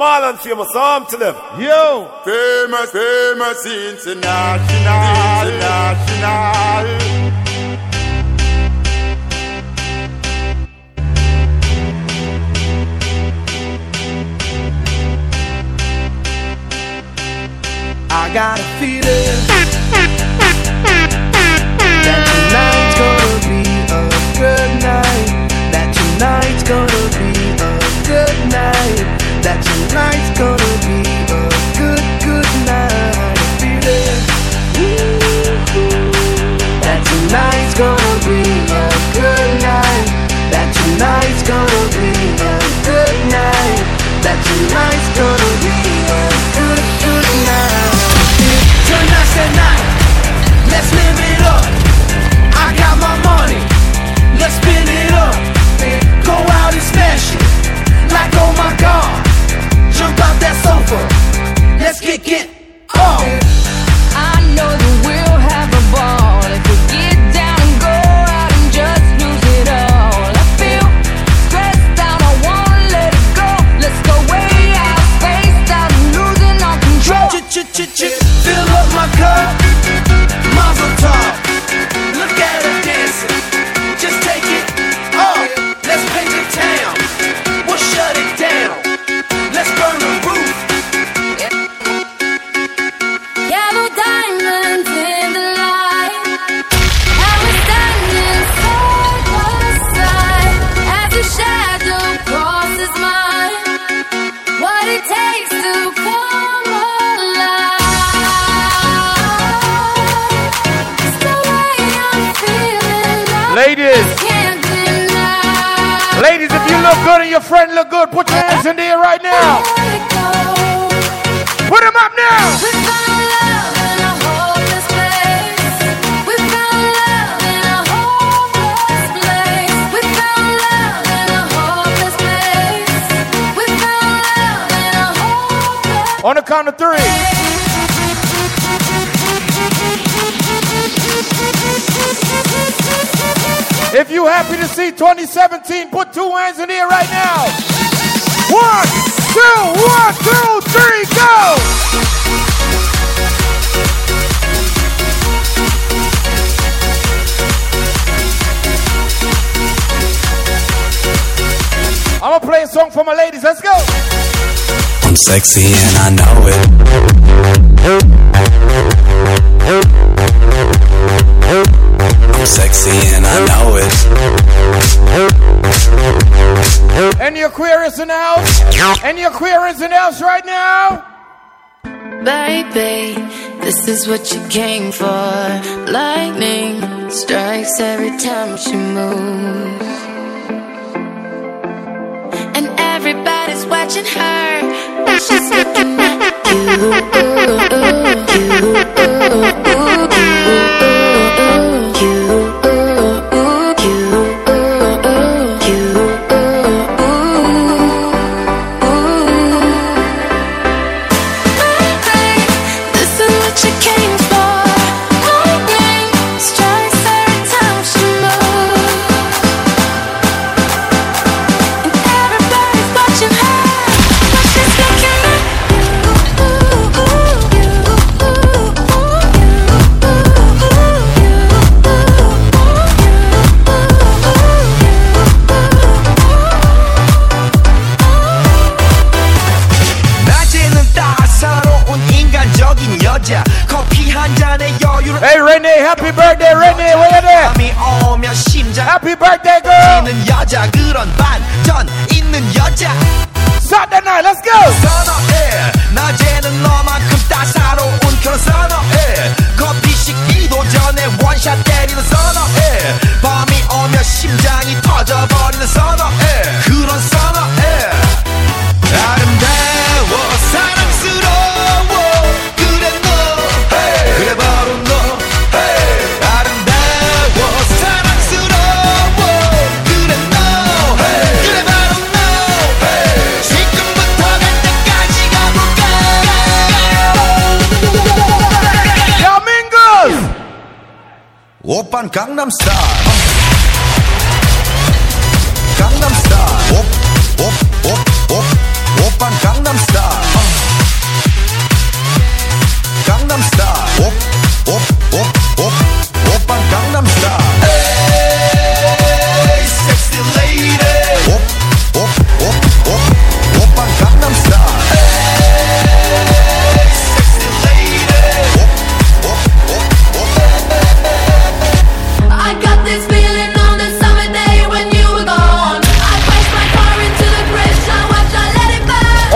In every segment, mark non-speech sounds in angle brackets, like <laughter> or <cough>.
Marlon famous arm to them. Yo! Famous, famous international, international. I got a feeling that tonight's gonna be a good night. That tonight's gonna be a good night that tonight's gonna be a good, good night. That tonight's gonna be a good night. That tonight's gonna be a good night. That tonight's gonna be a good, good night. Tonight's the night. Let's live it. put your hands in the air right now. Put them up now. On the count of three. If you happy to see 2017, put two hands in here right now. One, two, one, two, three, go! I'm gonna play a song for my ladies. Let's go. I'm sexy and I know it. something else right now? Baby, this is what you came for. Lightning strikes every time she moves. And everybody's watching her. She's looking at you. you, you.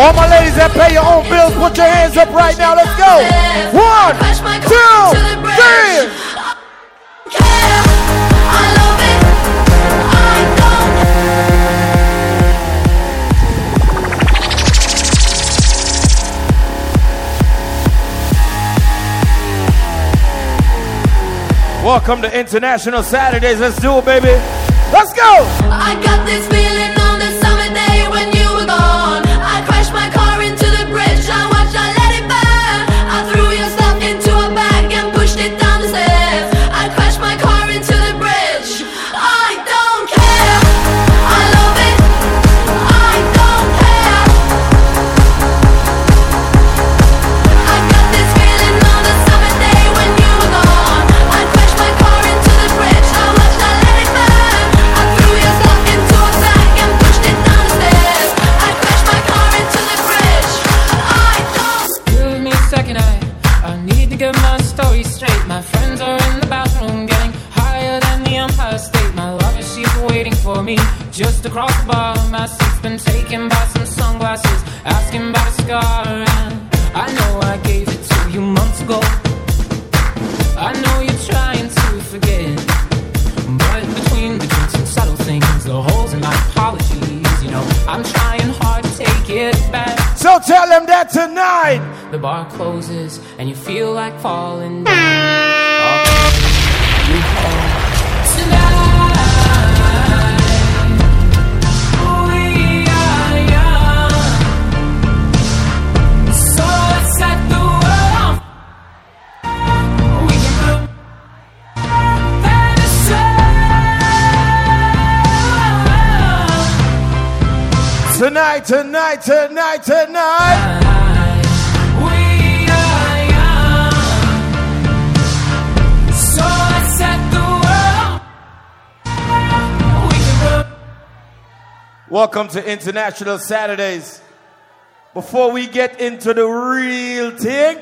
All my ladies that pay your own bills, put your hands up right now. Let's go. One, two, three. Welcome to International Saturdays. Let's do it, baby. Let's go. tell them that tonight. The bar closes and you feel like falling down. Tonight, tonight, tonight, tonight. Welcome to International Saturdays. Before we get into the real thing,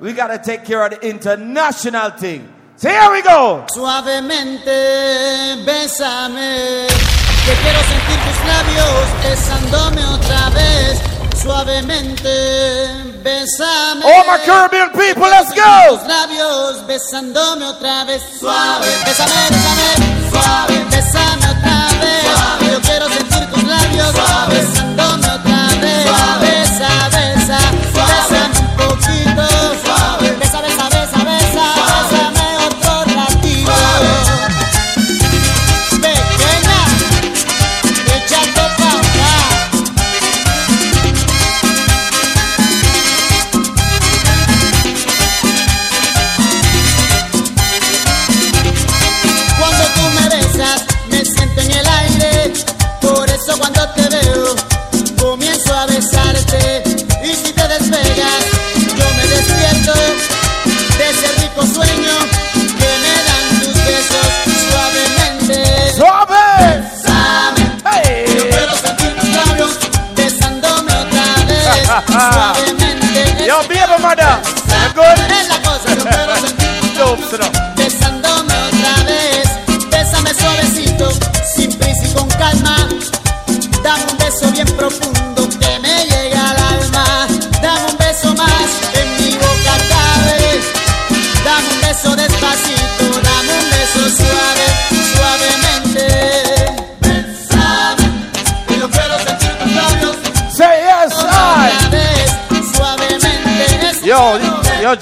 we gotta take care of the international thing. So here we go. Suavemente, besame. Yo quiero sentir tus labios besándome otra vez, suavemente. Besame. All my Caribbean people, let's go. Tus labios besándome otra vez, suave. Besame, besame, suave. Besame otra vez. Suave. Yo quiero sentir tus labios. Suave.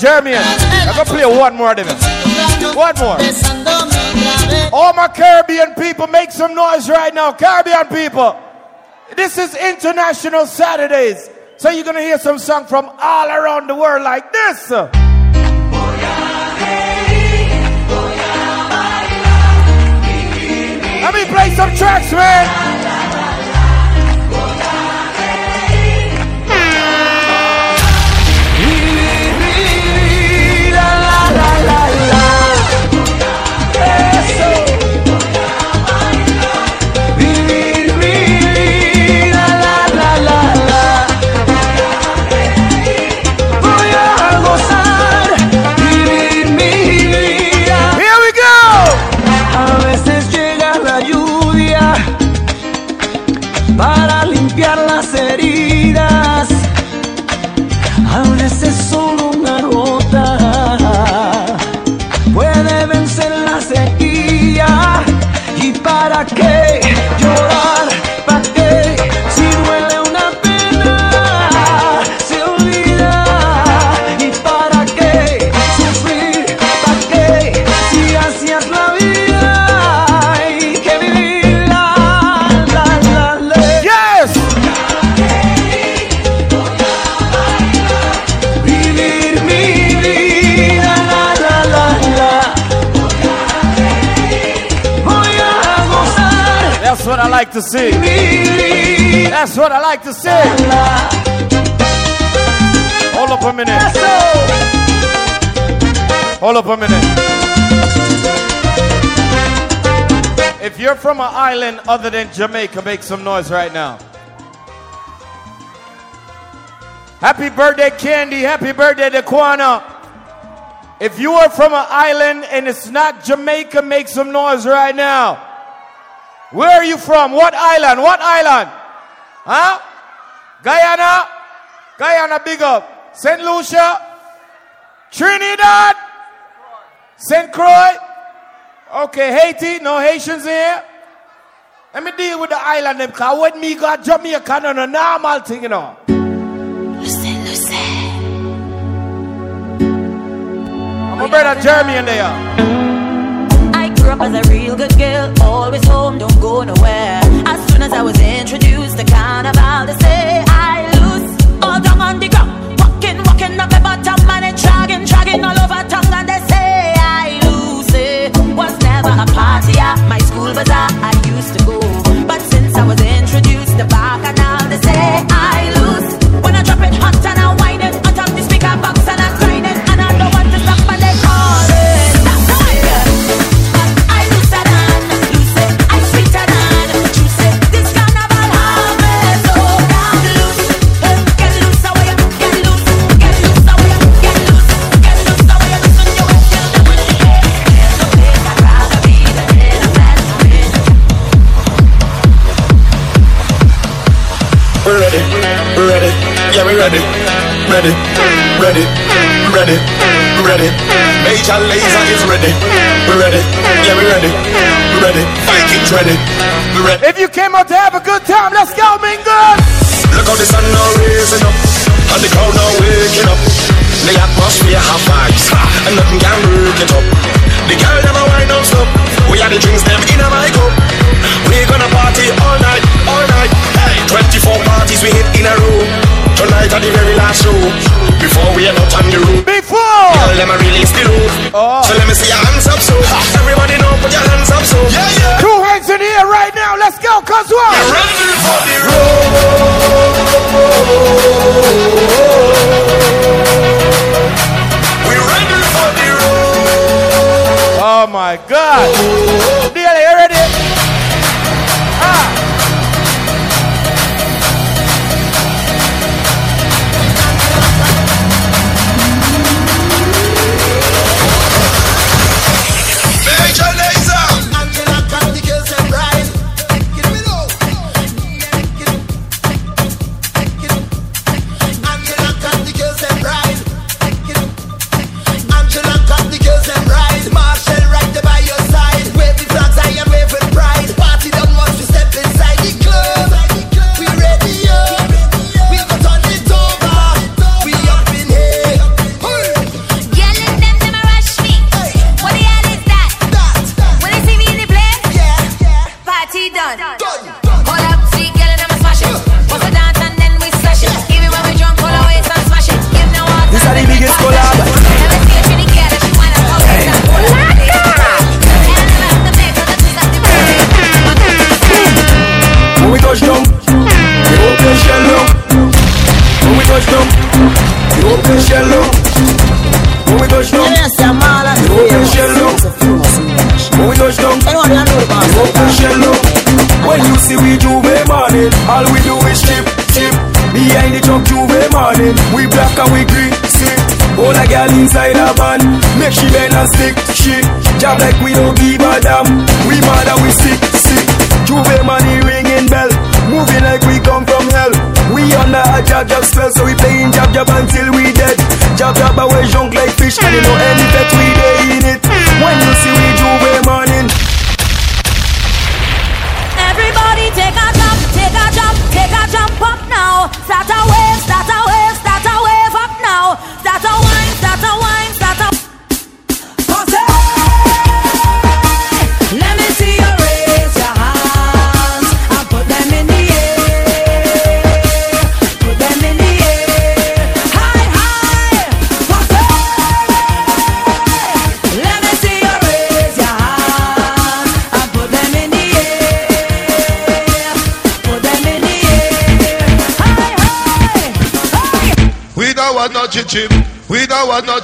Jeremy, I'm going to play one more. David. One more. All my Caribbean people, make some noise right now. Caribbean people, this is International Saturdays. So you're going to hear some song from all around the world like this. Let me play some tracks, man. To see. That's what I like to see. Hold up a minute. Hold up a minute. If you're from an island other than Jamaica, make some noise right now. Happy birthday, Candy. Happy birthday, Daquana. If you are from an island and it's not Jamaica, make some noise right now. Where are you from? What island? What island? Huh? Guyana? Guyana, big up. St. Lucia? Trinidad? St. Croix? Okay, Haiti? No Haitians here? Let me deal with the island them, cause when me got Jamaica, no, no normal thing, you know. St. Luce. I'm a brother Jeremy in there. Up as a real good girl, always home, don't go nowhere. As soon as I was introduced to carnival, they say I lose all down on the ground, walking, walking up the bottom, and it dragging, dragging all over tongue, and they say I lose it. Was never a party at my school bazaar, I used to go, but since I was introduced to bacchanal, they say I ready, ready, ready, ready, ready. Major Lazer is ready, we're ready, yeah, we're ready, we're ready. Vikings ready, we're ready. If you came out to have a good time, let's go, Mingles! Look how the sun now raising up, and the crowd now waking up. The atmosphere have vibes, and nothing can break it up. The girl a wine non stop. We are the drinks them in a my cup. We gonna party all night, all night. Hey, 24 parties we hit in a row. Tonight at the very last show. Before we head out on the road. Before! Girl them a release the load. Oh. So let me see your hands up so. Everybody know put your hands up so. Yeah, yeah. Two hands in the air right now, let's go, cause what? Ready for the road. We're ready for the road. Oh my God. Stick, shit. Job like we don't give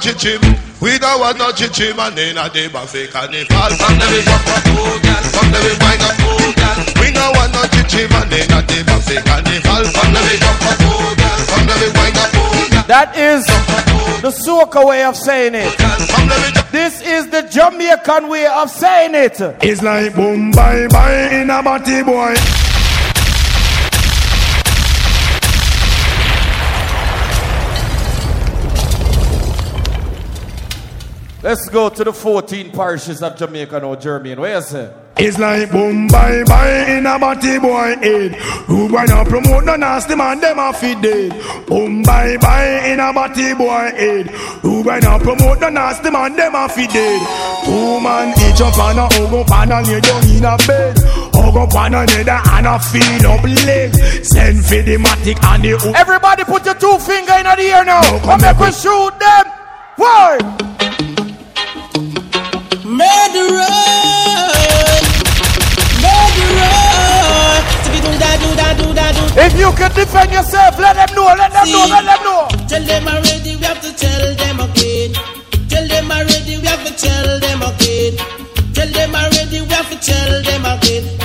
don't chichim. We don't want no chichim. And in a day buffet carnival. From the we jump up, oh girl. From the we wind up, oh girl. We don't want no chichim. And in a day buffet carnival. From the we jump up, oh girl. From the we wind up, oh girl. That is the soca way of saying it. This is the Jamaican way of saying it. It's like boom, bye, bye in a body boy. Let's go to the 14 parishes of Jamaica now, Jeremy. Where you say? It's like boom, bye, bye in a body boy head. Who wanna promote no nasty man, them a fit dead. Boom, bye, bye in a body boy head. Who wanna promote no nasty man, them a fit dead. Two man each up on a hug up and a lay down in a bed. Up on another and a feel up legs. Send for the matic and the hook. Everybody put your two finger in the air now. Come make we shoot them. Why? Murderer. So we do that, do that, do that, do If you can defend yourself, let them know, let them know, let them know. Tell them already, we have to tell them again. Tell them already, we have to tell them again. Tell them already, we have to tell them again.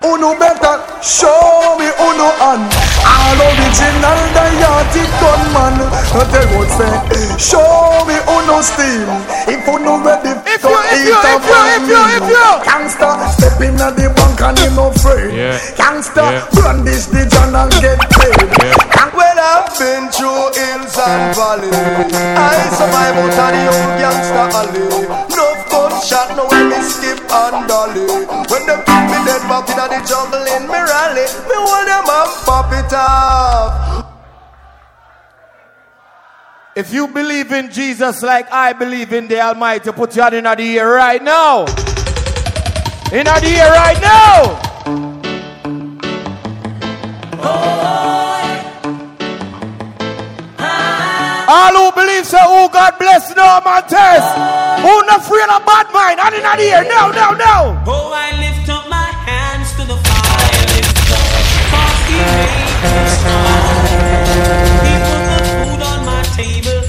Them Uno better show me uno and on All original Diatic gunman No tell what say Show me uno steam If uno ready If to you, if eat you, a if you, if you, if you. Gangsta step in at the bank and him no afraid Yeah. Gangsta Yeah. brandish the gun and get paid Yeah. Well I've been through hills and valleys I survive out of the old gangsta alley No gunshot, no when me skip and dolly When them keep me dead back in the jungle in me rally Me hold them up, pop it off If you believe in Jesus like I believe in the Almighty, put your hand in the air right now. In the air right now. Oh, oh. All who believe say, oh God bless no man test. Oh, who not free of bad mind? And in the air, no, no, no. Oh, I lift up my hands to the fire. Lift up, cause he made me strong. He put the food on my table.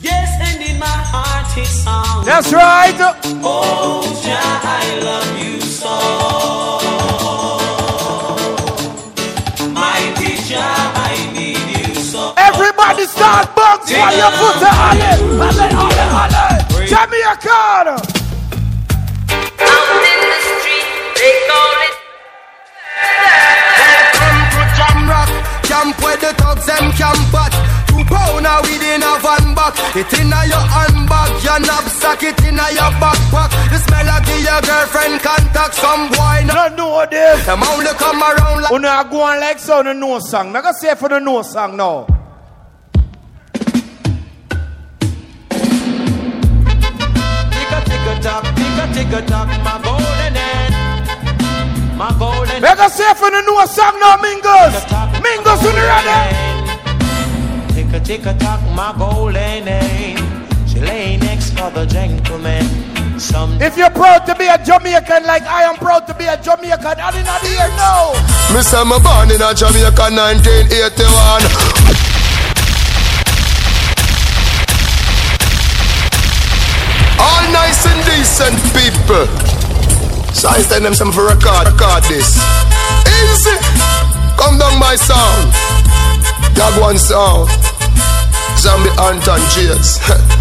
Yes, and in my heart his song. That's right. Oh, Jah, I love you so. Start bounce while you put the alley. Alley, alley, alley. Jamaican. Come to Jam Rock, camp where the thugs them camp at. Pounder within a van back. It inna your handbag, your knapsack, it inna your backpack. The smell of your girlfriend contact some boy. No know this. Them only come around like. Una go on like so, no know song. Now go say for the know song now. Tock, tick a tick a tock, my golden end, my golden. Make us say for the know song now, Mingles. Mingles, when you ready? Tick a tick a tock, my golden end. She lay next for the gentleman. Some If you're proud to be a Jamaican like I am proud to be a Jamaican, I did not hear no. Mr. say me born in a Jamaica 1981. All nice and decent people. So I tell them some for record, record this. Easy. Come down my sound. That one sound. Zombie Anton James. <laughs>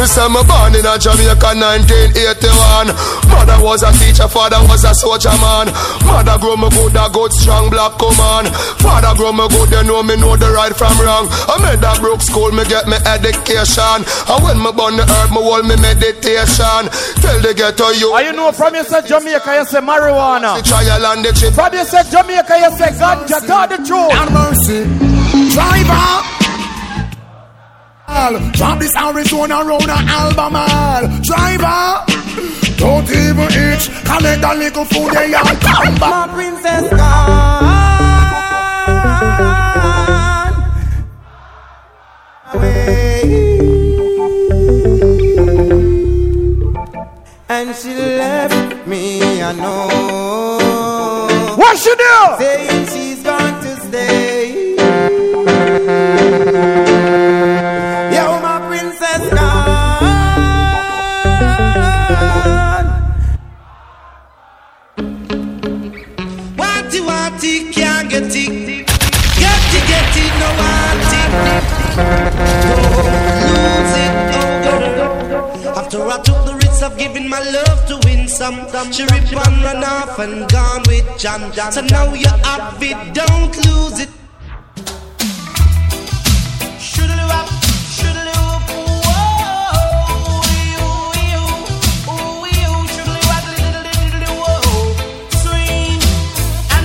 Easy. Me say me born in a Jamaica 1981 Mother was a teacher, father was a soldier man Mother grow me good, a good strong black woman Father grow me good, you know me know the right from wrong I made a broke school, me get me education And when me born the earth, me hold me meditation Tell the ghetto you Are you know from you say Jamaica, you say marijuana. The trial and the chip From you say Jamaica, you say ganja. Tell the truth. Have mercy. Driver. Drop this Arizona round a Albemarle Driver Don't even itch Collect a little food they all come back My princess gone And she left me, I know. What she do? Saying she's going to stay. Giving my love to win some, she rip and run off and gone with John. So now you have it, don't lose it.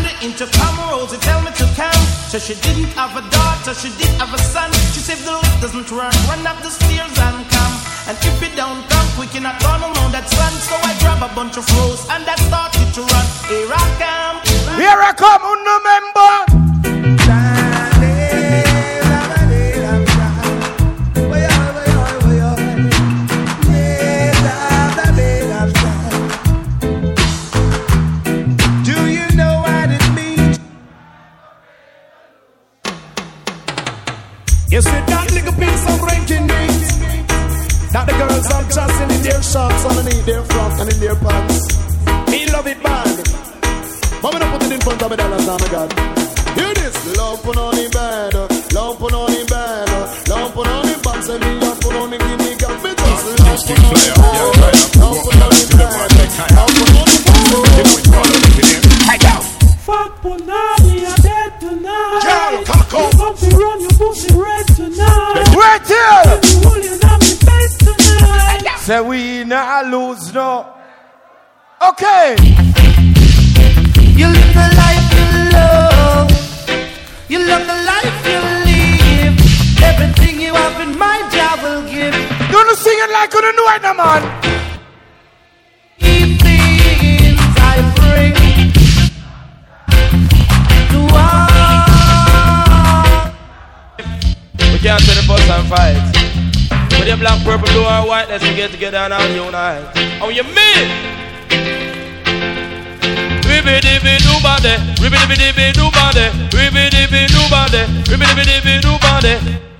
The intercom rolls, it tell me to come. So she didn't have a daughter, she did have a son. She said the lift doesn't work, run up the stairs and come. And if it don't come quick, you're not gonna know that son. So I grab a bunch of rose and I started to run. Here I come. Here I come, remember. Their frock and in their pants Me love it bad. Me not put it in front of me dollars, oh my God. Hear this. Love put on the bed Love put on the bed Love put on the box And me love put on the guinea got me just Love put on the bed Love put on the Say we not lose no. Okay. You live the life you love. You love the life you live. Everything you have in mind, I will give. You don't sing it like you don't know it, no man. These things I bring to all. We can't turn the fuss and fight. With black, purple, blue, or white, let's get together and all unite. Oh, you mean? Ribby dibby do body, ribby dibby dibby do body, ribby dibby do body, ribby dibby dibby do body.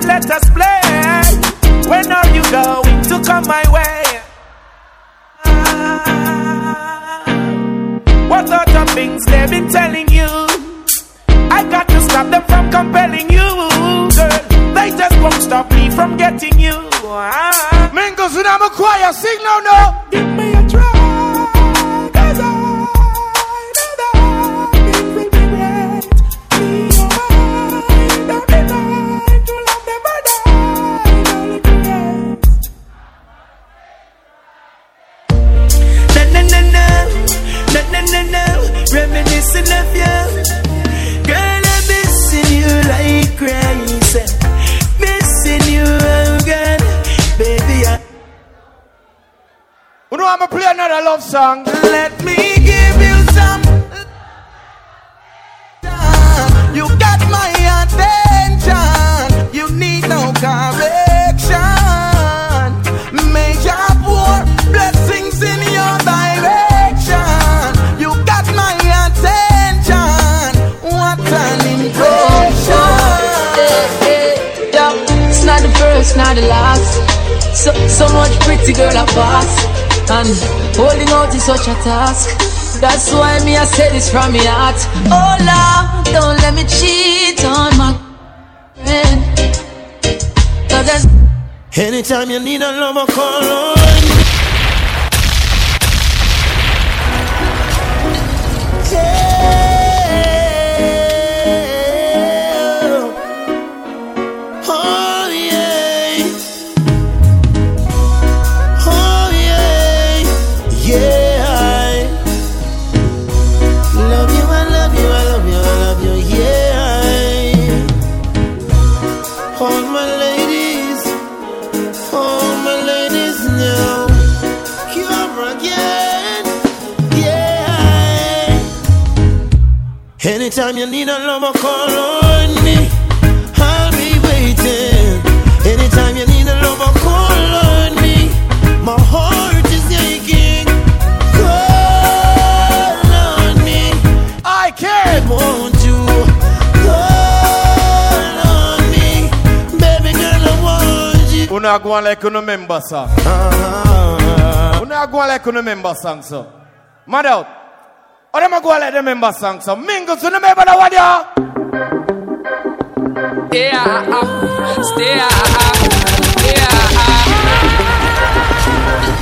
And let us play? When are you going to come my way? Ah, What sort of things they've been telling you? I got to stop them from compelling you, girl. They just won't stop me from getting you. Ah. Mingles and I'm a choir, sing no no. Give me a try, of you. Girl, I'm missing you like crazy. Missing you, oh God. Baby, I You know I'm gonna play another love song. let me give you some. You got my attention. You need no correction. Not the not the last. So, so much pretty girl I pass. And holding out is such a task. That's why me I say this from my heart. Oh Lord, don't let me cheat on my friend. Cause Anytime you need a lover, call on. Anytime you need a lover, call on me. I'll be waiting. Anytime you need a lover, call on me. My heart is aching. Call on me. I can't. Won't you? Call on me. Baby girl, I want you. Una go on like you remember, sir. Uh-huh. Una go on like you remember, song, sir. Mad out. Or them a go on like the member song, so? Mingles, you no member that? Yeah, uh, stay, uh, yeah,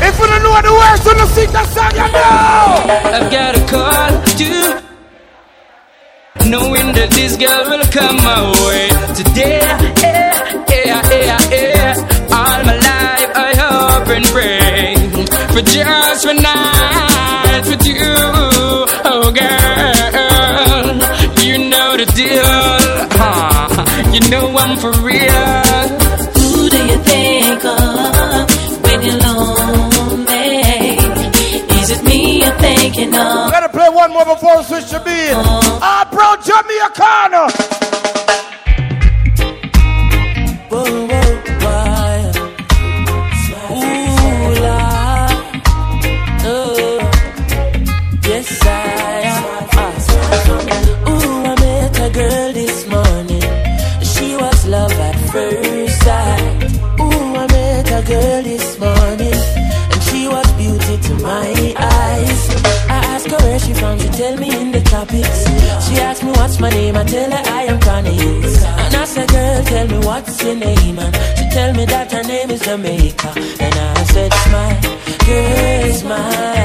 If you don't know the words, you don't sing that song, you know. I've got a call to knowing that this girl will come my way today. Yeah, yeah, yeah, yeah. All my life I hope and pray for just one night You know I'm for real. Who do you think of when you're lonely? Is it me you're thinking of? Gotta play one more before we switch the beat. Ah, bro, jump me She asked me what's my name. I tell her I am Connie. And I said, girl, tell me what's your name. And she tell me that her name is Jamaica. And I said, smile, girl, smile. Modern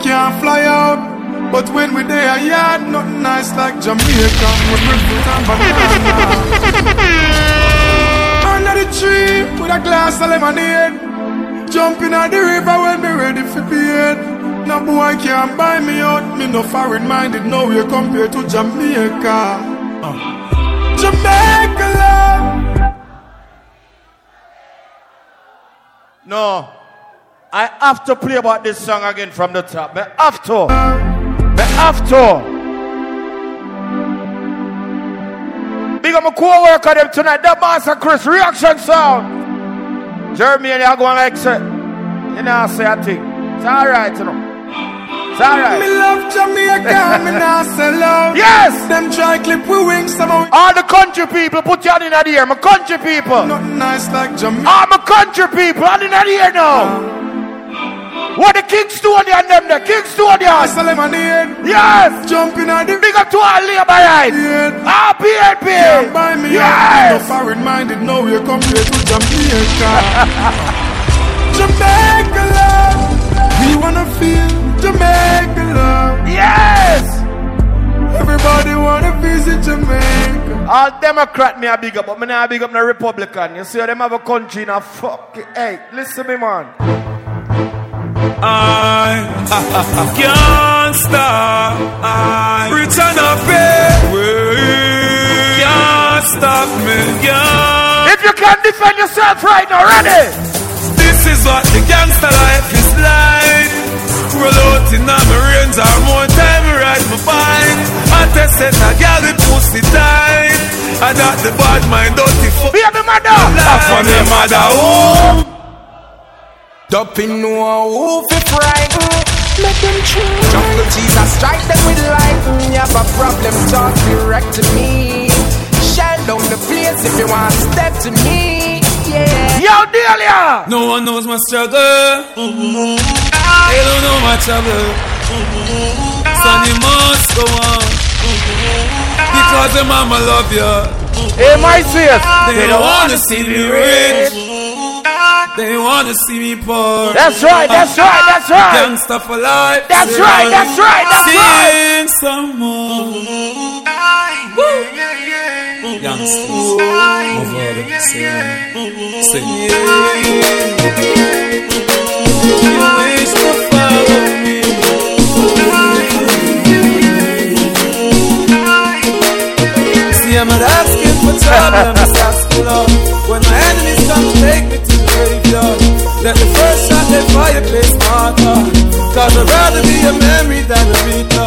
can't fly out. But when we there, yard, nothing nice like Jamaica. We bring fruit and banana. Under the tree with a glass of lemonade. Jumping at the river when me ready for bed. No boy can't buy me out. Me no foreign minded, no way compared to Jamaica. Uh. Jamaica love. No. I have to play about this song again from the top. Me have to. Me have to. Big up my co-worker them tonight. The Master Chris reaction sound. Jeremy and you going like say. You know I say a thing. It's alright, you know. It's alright. Me love Jamaica, <laughs> me not sell out. Yes! Them try clip we wings, somehow. All the country people, put your hand in the air. My country people. Nothing nice like Jamaica. All my country people, hand in the air now. What the Kingstonian them there? Kingstonian. Lemonade. Yes. Jumping at the Big up to all labor right. Ah, PNP. Can't buy me. Yes. No foreign minded, no way compared to Jamaica. <laughs> Jamaica love. We wanna feel Jamaica love. Yes. Everybody wanna visit Jamaica. All Democrat me a big up, but me not big up no Republican. You see how them have a country in a fuck. Hey, listen to me man. I can't stop. I return up Can't stop me. Can't. If you can defend yourself right now, ready? This is what the gangster life is like. Roll out in my range or more time ride my bike. I test set a girl with pussy tight. I got the bad mind dirty fuck. Be the mother. Laugh on the mother. Oh. Dumping no who fi frighten Make them choose Jungle Jesus strike them with lightning You have a problem talk direct to me. Shell down the place if you want to step to me. Yeah. Yo Delia! No one knows my struggle. They don't know my trouble. Son you must go on. Because the mama love you Hey my sis. They don't wanna see me rich they wanna see me poor. That's right, that's ah, right, that's right. Gangsta for life. That's right, that's right, that's Sing right. some more. Youngsters, over, sing, sing. You wish to follow me. See, I'm not asking for trouble, I'm just asking love. When my enemies come, take me to graveyard. Let the first shot you play smarter. Cause I'd rather be a memory than a Rita.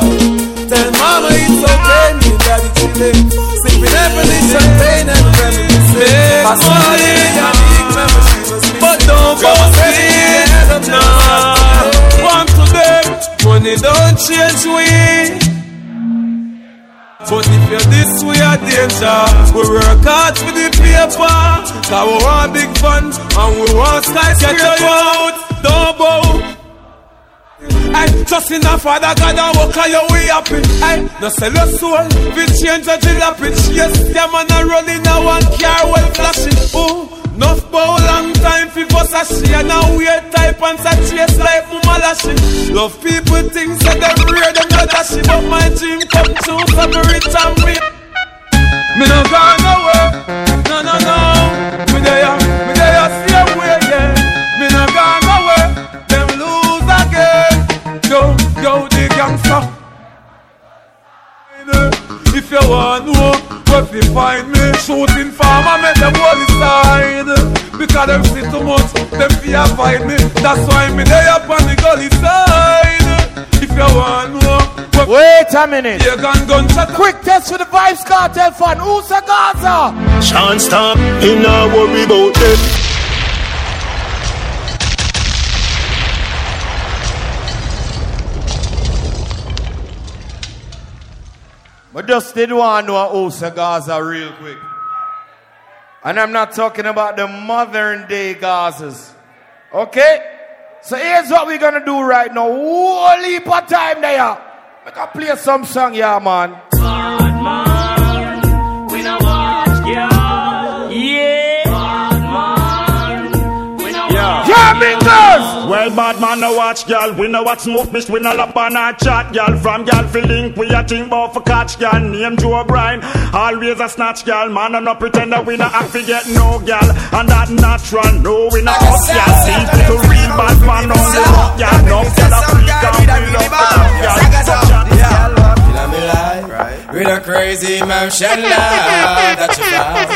Tell mama it's okay, me and daddy chilling. Sipping heavily champagne and reminiscing. Fast forwarding and big memories. But don't go sleep, nah. One to them, money don't change we. But if you're this way a danger. We work hard for the paper. Cause we want big fun And we want skyscraper Get your out, don't bow Hey, just in a father God and walk on your way happy Hey, no sell your soul We change the jalopy Yes, yeah man a rolling a one car well flashing. Ooh, enough bow long time fi bust a she And a type and sa chase like mama lashing Love people think say them rare them not dashy But my dream come true so me rich and me Me no gone nowhere. No, no, no. Me there, me there same way, yeah. Me no gone nowhere. Them lose again. Yo, yo, the gangster if you want to know where fi find me Shooting farmer make them hold side Because them see too much, them fi avoid me That's why me there up on the gully side If you want to know Wait a minute. You gun gun shut Quick test for the Vybz Kartel fun. Who's a Gaza? Can't stop, in a worry about them. But just did want to know who's a Gaza real quick. And I'm not talking about the modern day Gazas. Okay? So here's what we're gonna do right now. Whole heap of time there. We can play some song, yeah, man. We no watch, girl. Yeah. Yeah, Mingles! Well, bad man, no watch, girl. We no watch smoke, bitch. We no lap on a chat, girl. From girl, fi link, we a think about for catch, girl. Name Joe Bryan, always a snatch, girl. Man, I no pretend that we no have to get no, girl. And that natural, no, we no up, girl. Simple to real bad man, only up, girl. No, girl, a freak and we love the girl. With a crazy motion love that you found.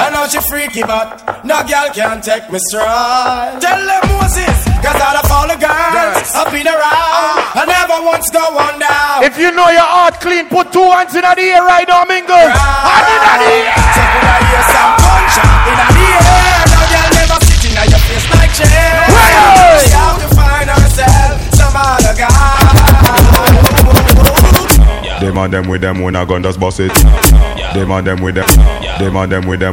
I know she freaky, but no girl can take me stride. Tell them Moses, cause all of all the girls I've been around. Ah. I never once go on down. If you know your heart clean, put two hands in the air right now, Mingles. Hand in the air. So when I hear some punch in the air, no girl never sitting on your face like chair. She have to find herself some other guy. Them and them with them when I gun just bust it. Them and them with them. Them and them with them.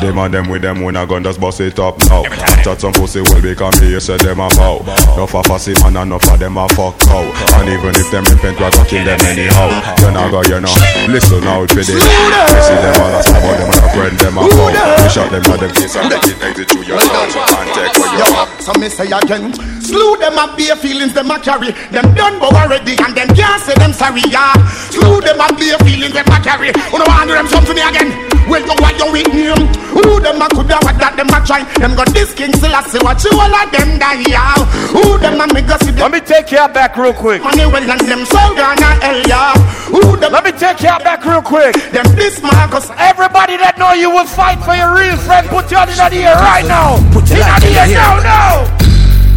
Them and them with them when I gun just bust it up now. Chat some pussy will become here, say them a bow. Enough of fussy man and enough of them a fuck out. And even if them repent, we gon' kill them anyhow. You know go, you know. Listen out for this. I see them all as about them and a friend them a bow. We shot them at them face and make it exit through your and take what you Yo, want. so me say again Slew them up bare feelings them a carry Them done bow already and them can't say them sorry yeah Slew them up bare feelings them a carry Who no want do them something to me again Well you are you with name Who them a coulda what that them a try Them got this king Selassie watch you all of them die yeah Who them a me go see Let me take you back real quick. Money well and them so gonna hell yeah Who them Let me take you back real quick. Them this Marcus Everybody that know you will fight for your real friend, put your hand in the air right now. Put your in hand the in the air air. now, now.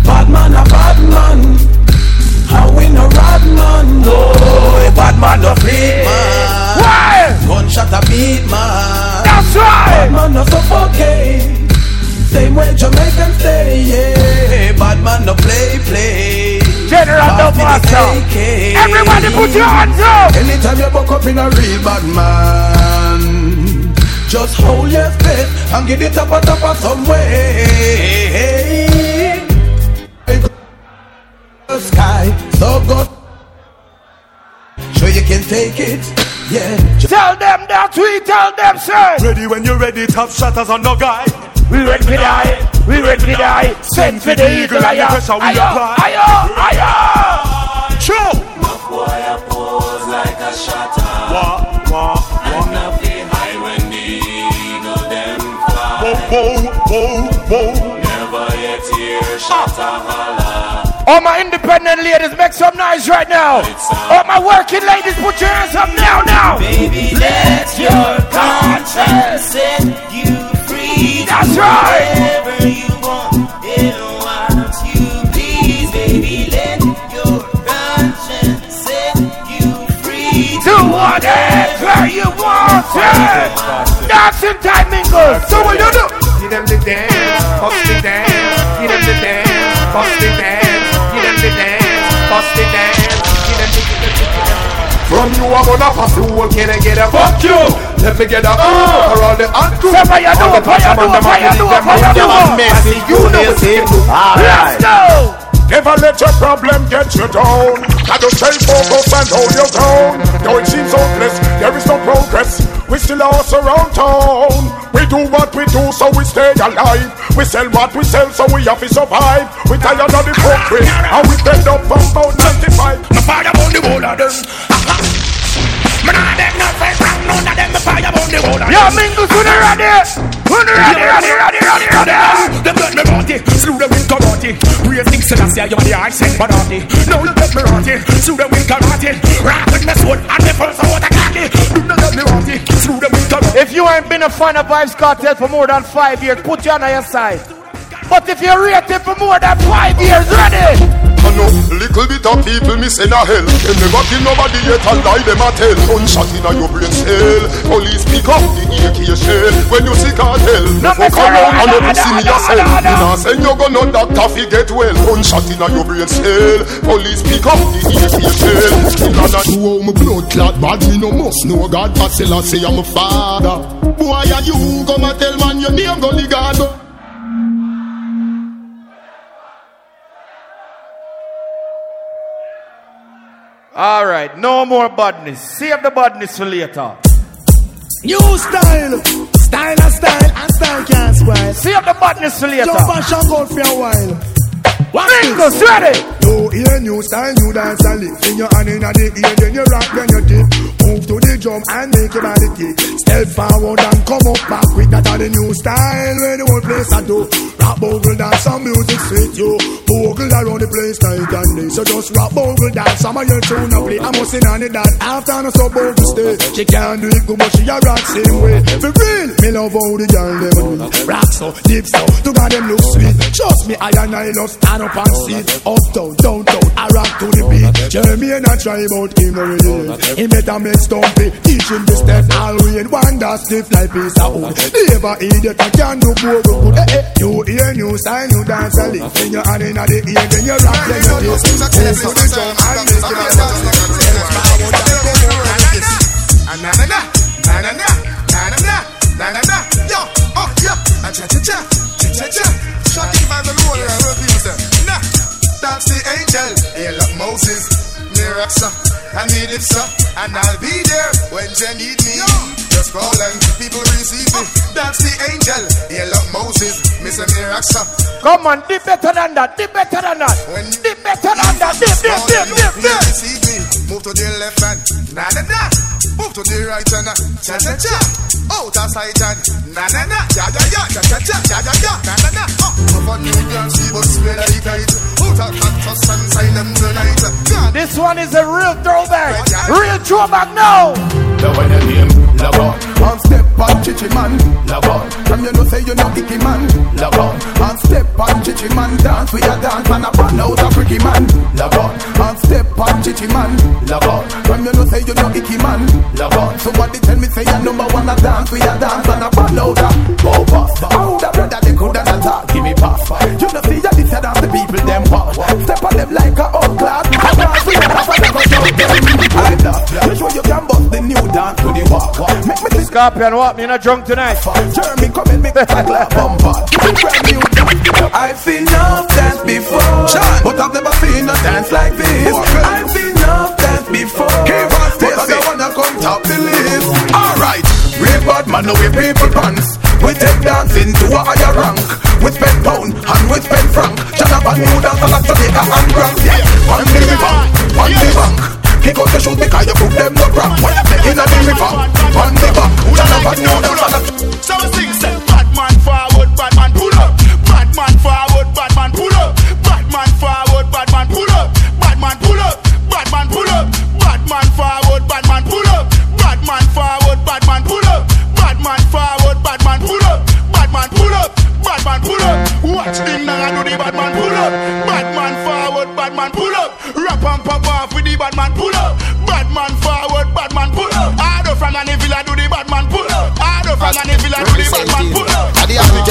Bad man a bad man. How we no rad man. Oh, no, bad man no flip man. Why? Gunshot a beat man. That's right. Bad man no suffocate. Same way Jamaican say, yeah. Bad man no play play. General no master. Everybody put your hands up. Anytime you buck up in a real bad man, just hold your faith and get it up a top of some way. The sky so good, sure you can take it, yeah. Tell them that we tell them, sir. Ready when you're ready, top shatters on no guy. We ready to die. We ready to die. Send for the eagle eye. Pressure we Ayo, apply. ayo, ayo. True. All my independent ladies, make some noise right now. All my working ladies, put your hands up now, now. Baby, let your conscience set you free. That's right. Whatever you want, it wants you please, baby. Let your conscience set you free. Do whatever you want. Dancing time mingles. So what you do? Give them the dance, bust the dance, give them the dance, bust the dance. Give the dance, bust the dance. Give them the, them the, them. From you I'm gonna pass the whole can I get a fuck you? Let me get a uh for all the uncrew. Say fire do fire do fire do fire do it. Messy, you know it's it. Let's go. Never let your problem get you down. Gotta stay focused and hold your ground. Though it seems hopeless, there is no progress. We still are around town. We do what we do, so we stay alive. We sell what we sell, so we have to survive. We tired of the hypocrisy, and we bend up from about 95. My fire on the whole of them. Man, I them not friends, none of them. Fire on the whole of them. Yo, Mingles, you ready? Ready, ready, ready, ready, ready. Them banati. Now you me them and. If you ain't been a fan of Vybz Kartel for more than five years, put you on your side. But if you're rated for more than five years, ready? I know little bit of people me send a hell. Them never kill nobody yet and die them a tell. Gunshot in a your brain cell. Police pick up the AK shell. When you see cartel, No, fuck me around sorry. and you see me yourself. Me nah send you go no doctor fi get well. Gunshot in a your brain cell. Police pick up the AK shell. Kill and a You owe me blood clot bad, me no must know God But still I say I'm a father Boy and you come and tell man your name go right, no more badness. Save the badness for later. New style, style and style, and style can't spoil. Save the badness for later. Jump and shock out for a while. This. ready? You hear new style, new dance and lift. In your hand in the ear, then you rock, then you dip. Move to the drum and make your body kick. Step forward and come up back with that are the new style where the whole place I do. Rap bogle dance and music sweet you. Bogle around the place night and day. So just rap bogle dance, some of your tune up play. I'm missing on it that after no so bogle stay. She can't do it good, but she a rock same way. For real, me love how the girl them do. Rock so, deep so, to God them look sweet. Trust me, I and I love stand up and sit. Uptown, downtown, I rock to the beat. Jeremy and I try about him already. He better make stumpy, teach him the step. One that stiff like piece of wood. Never idiot, I can do more good. Eh, eh. You hear new style, new dance a lick. Then you hand in the ear, then you rock, then you dip. Move to the drum and make your Na na na, na na na, na na na, na na na. Yo, oh yeah, a cha cha cha, cha cha cha. Shocking by the Lord, I be there. Nah, that's the angel. Hey, look, Moses, mirror, uh, sir. I need it, sir, and I'll be there when you need me. Just call and people receive me. Ah. That's the angel. Look, Moses, Mr. Miracle. Come on, dip better than that, dip better than that. Dip better than that, dip, dip, dip, dip, dip. Receive me. Move to the left hand, na na na. Move to the right hand, cha cha cha. Out of sight hand, na na na. Ja ja ja, cha cha cha, ja ja ja, na na na. Up on you can't see but spread like kite. Out of cactus and them tonight. This one is a real throwback, real throwback now. Way the name step on chichi man. Labo From you know say you know icky man. Labo On. Step on chichi man. Dance with your dance man A burn out a freaky man. Labo On. Step on chichi man. Labo From you know say you know icky man. Labo Somebody tell me say you number one a dance with your dance man A burn out a Go pass Oh the brother they could not talk. Give me pass You know see ya this a dance the people them pass Step on them like a old class A dance with your dance and never show them I love You sure you can bust the new dance to the walk Make me Scorpion, what? Me not drunk tonight. Jeremy come and make me like a bumper Brand new I've seen enough dance before. But I've never seen a dance like this. I've seen enough dance before. But I don't wanna come top the list. Alright Real bad man, no we people pants. We take dancing to a higher rank. We spend pound and we spend franc. Jonathan new dance a lot Jamaica and Grand. Yeah, on the river, on the bank Kick out the shoes because you put them no crap What you in a the river, on the bank Jonathan new dance a Harder from an villa do the bad man pull up. I the happy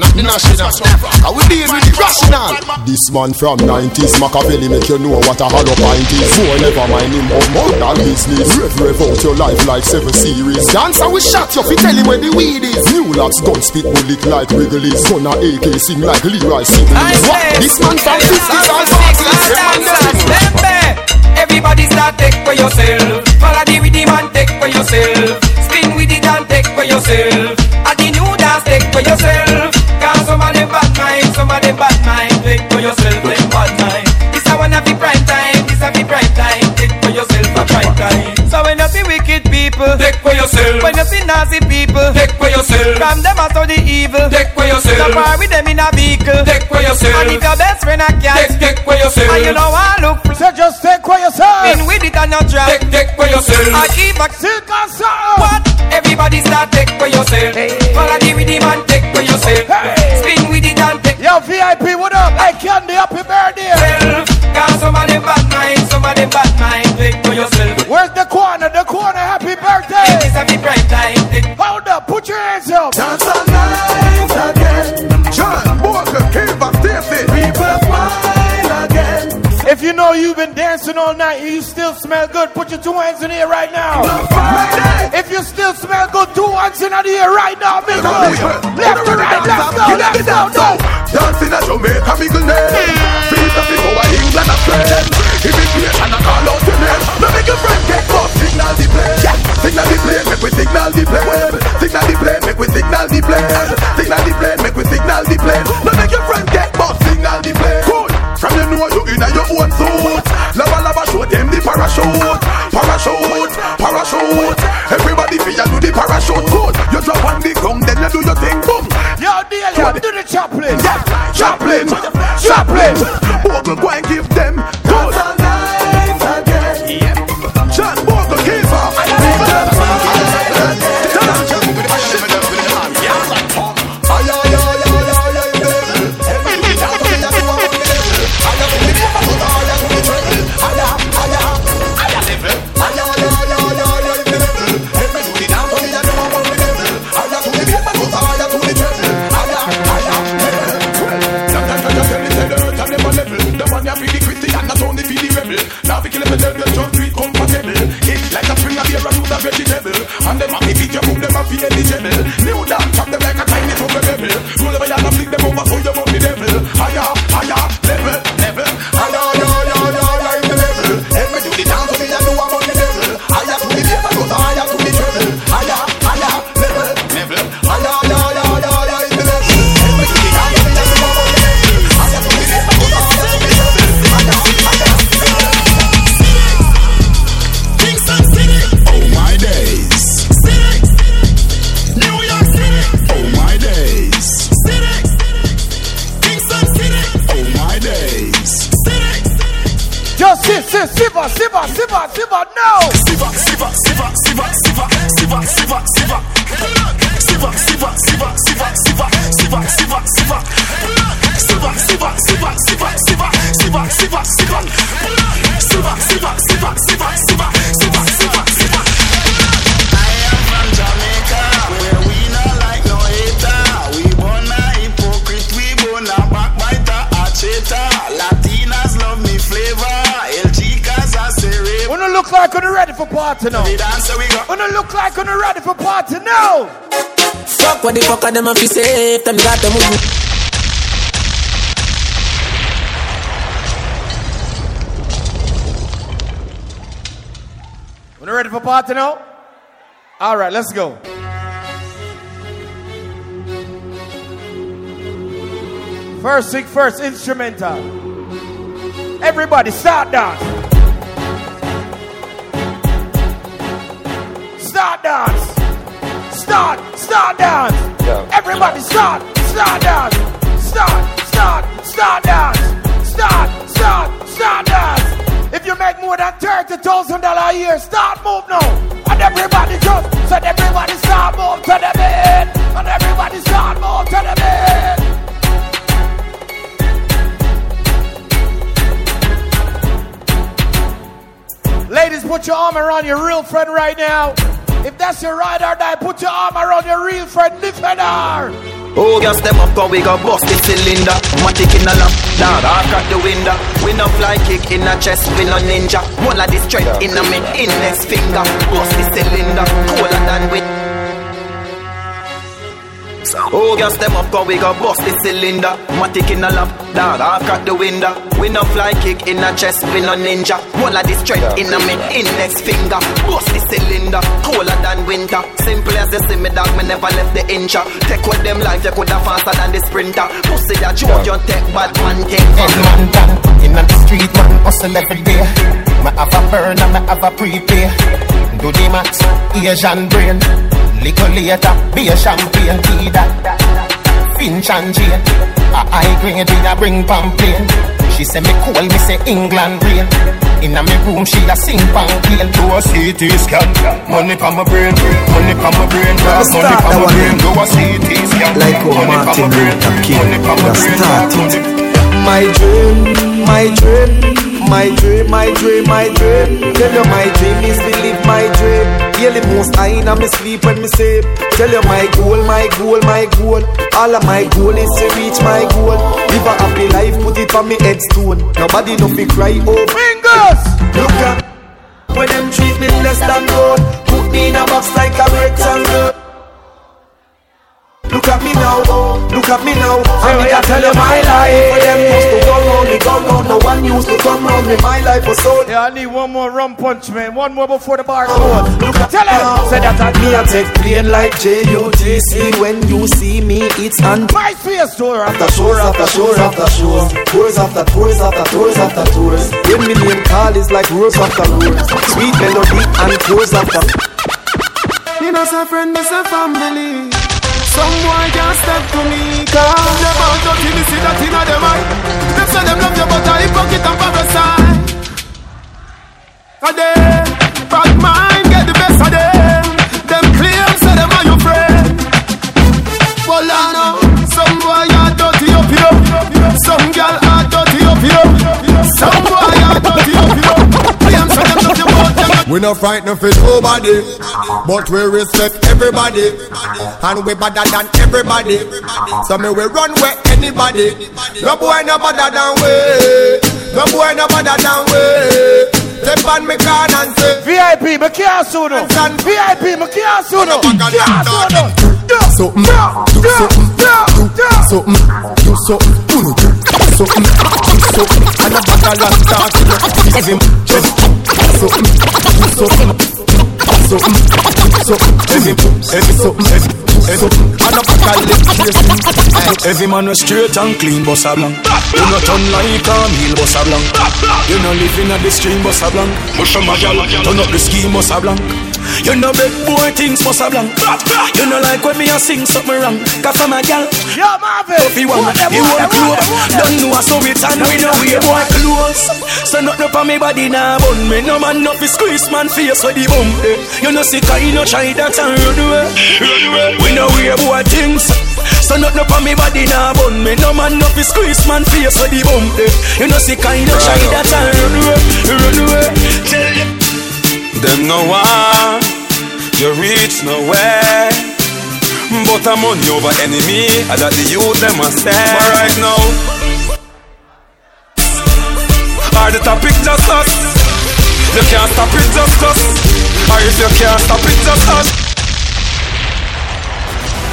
not the national. I will deal with the rational. This man from 90s, Machiavelli make you know what a hollow pint is. Four never mind him oh, about modern business. Rev rev out your life like seven series. Dancer we shot you, fi tell him where the weed is. New locks gun spit bullet like Wrigley's. Gun a AK sing like Leroy Sibbles. What? This man from 50s and 40s. Eh. Everybody start take for yourself. Follow the rhythm and take for yourself. Spin with it and take for yourself. At the new dance, take for yourself. Cause some of them bad mind, some of them bad mind. Take for yourself, them bad mind. This a one of the prime time, this a the prime time. Take for yourself a prime time. So when you see wicked people, take for yourself. When you see nasty people, take for yourself. From them out the evil, take for yourself. Don't bar with them in a vehicle, take for yourself. And if your best friend a cat, take, take for yourself. And you know I look, so just take for yourself. In with it and not drop, take, take for yourself. I keep back, silk and something. What? Everybody start take for yourself. Follow the rhythm and take for yourself. You've been dancing all night and you still smell good, put your two hands in the air right now. If you still smell good, two hands in the air right now, big boy. Left to right, let's go, let's go, go. Dancing at Jamaica, Miguel name. Feet up in over England, and friend. If it's great, and I call out your name. Now make your friend get up, signal the plane. Signal the plane, make we signal the plane. Signal the plane, make we signal the plane. Signal the plane, make we signal the plane. Now make your know your own suit. Lava lava show them the parachute. Parachute, parachute. Everybody feel you do the parachute. Good. You drop on the them if you safe, them got them Wanna ready for party now? All right, let's go. First thing first, instrumental. Everybody start dance. Put your arm your real friend right now. yes, you ride or die. Put your arm around your real friend, defender. Oh, gas them up, cause we got bust the cylinder. Matic in a lap, dog, I crack the window. We no fly kick in a chest, we no ninja. One of the strength in a mid index finger. Bust the cylinder, cooler than with. Oh, gas them up, cause we got bust the cylinder. Matic in a lap, dog, I've got the window. We no fly kick in a chest, we no ninja. One of the strength in a mid index finger. Bust the cylinder, cooler than winter. Simple as you see me, dog, me never left the incha. Take with them life, you coulda faster than the sprinter. Pussy that you joke, you take bad man, take man down in the street, man hustle every day. Me have a burn and me have a prepay. Do the max, Asian brain. Little later, be a champagne tea that. Finch and Jane, a high grade we a bring pamphlet. She say me cool, me say England rain. Inna me room, she a sing pamphlet. Do a CT scan, money pa my brain, money pa my brain, money pa my brain. Do a CT scan, Like how money pa my Martin brain, Luther King money pa my brain. My dream, my dream, my dream, my dream, my dream. Tell you my dream is to live my dream. Daily most I in me sleep when me sleep. Tell you my goal, my goal, my goal. All of my goal is to reach my goal. Live a happy life, put it on me headstone. Nobody no fi cry oh fingers. Look at when them treat me less than gold. Put me in a box like a rectangle. Look at me now, oh. look at me now. And me I tell you my life. For them used to go round me, go round. No one used to come round me. My life was so. Yeah, I need one more rum punch, man. One more before the bar close. Look at Tell him. Say that at me I take plane like J-U-T-C When you see me it's on My face tour after shore after shore after shore Tours after tours after tours after tours Ten million call is like rose after rose Sweet melody and tours after Me no say friend, me say family. Some boy can't step to me. Cause them out dirty, me see that inna them eye. Them say them love you, but I hypocrite and parasite. Cause them bad mind get the best of. Them We no frightened for nobody, but we respect everybody, and we better than everybody. So me we run where anybody. No boy no better than we. No boy no better than we. Step on me can and say VIP, me can't sue no. VIP, me can't sue no. Can't sue no. something, mm, do something, mm, do something, mm. do something, do something, do something, and a bag of talk to you. Give him just every a man was straight and clean, boss a blank. You not turn like a meal, boss a blank. You not living at the stream, boss a blank. My gal, turn up the scheme, boss a blank. You know big boy things, boss a blank. You know like when me a sing something wrong. Cause I'm a gal. Yo, Marvin. If you want, you want clothes. Don't know so it's and we know we boy clothes. So nothing up on me body now, bun me. No man no fi squeeze man face with the bum. eh. You know sick, you know try that and run away. Run away. We know we boy things. So nothing up on me body now, bun me. No man no fi squeeze man face with the bum. eh. You know sick, you know try that and run away. Run away. Tell them. Them no want you reach nowhere. But I'm on over enemy, and that the youth them a say. But right now, are the topic just us? You can't stop it just us. Or if you can't stop it just us.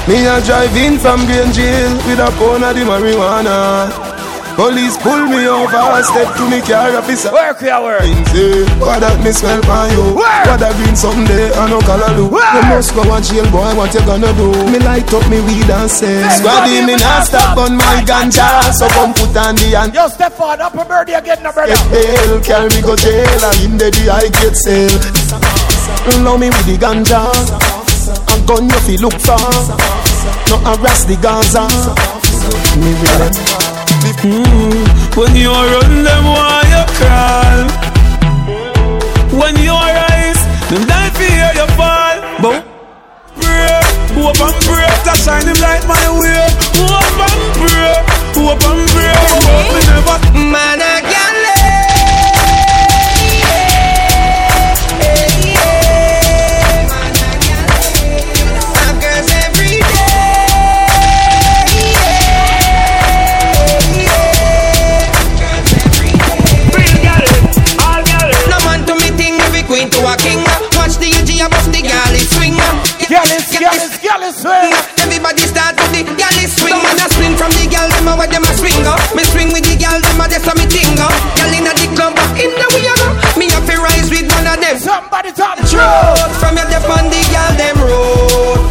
Me a drive in from Green Jail with a pound of the marijuana. Police pull me over, step to me car officer. Work your work. Say, eh, what that me smell by you? Work. What that green someday I no color do. You must go and jail, boy. What you gonna do? Me light up me weed and say, Squaddy me not stop on my ganja, so come put on the hand. Yo, step forward, up a birdie again, no brother. Bail, carry me go jail, and in the day I get sale. Love me with the ganja, a gun you feel look for. No harass the Gaza. Me with when you run them, why you crawl? When you rise, them die for hear you fall. But pray, hope and pray to shine him light my way. Hope and pray, hope and pray. Hope me never. Man, I can't Gallus, Gallus, swing. Eh. Everybody start with the galley swing. Some man a swing from the gal, them a where them a swing up. Me swing with the gal, them a just a me ting up. Gal inna the club, but in the way I go. Me have to rise with one of them. Somebody talk the truth. From your dep on the gal, them road.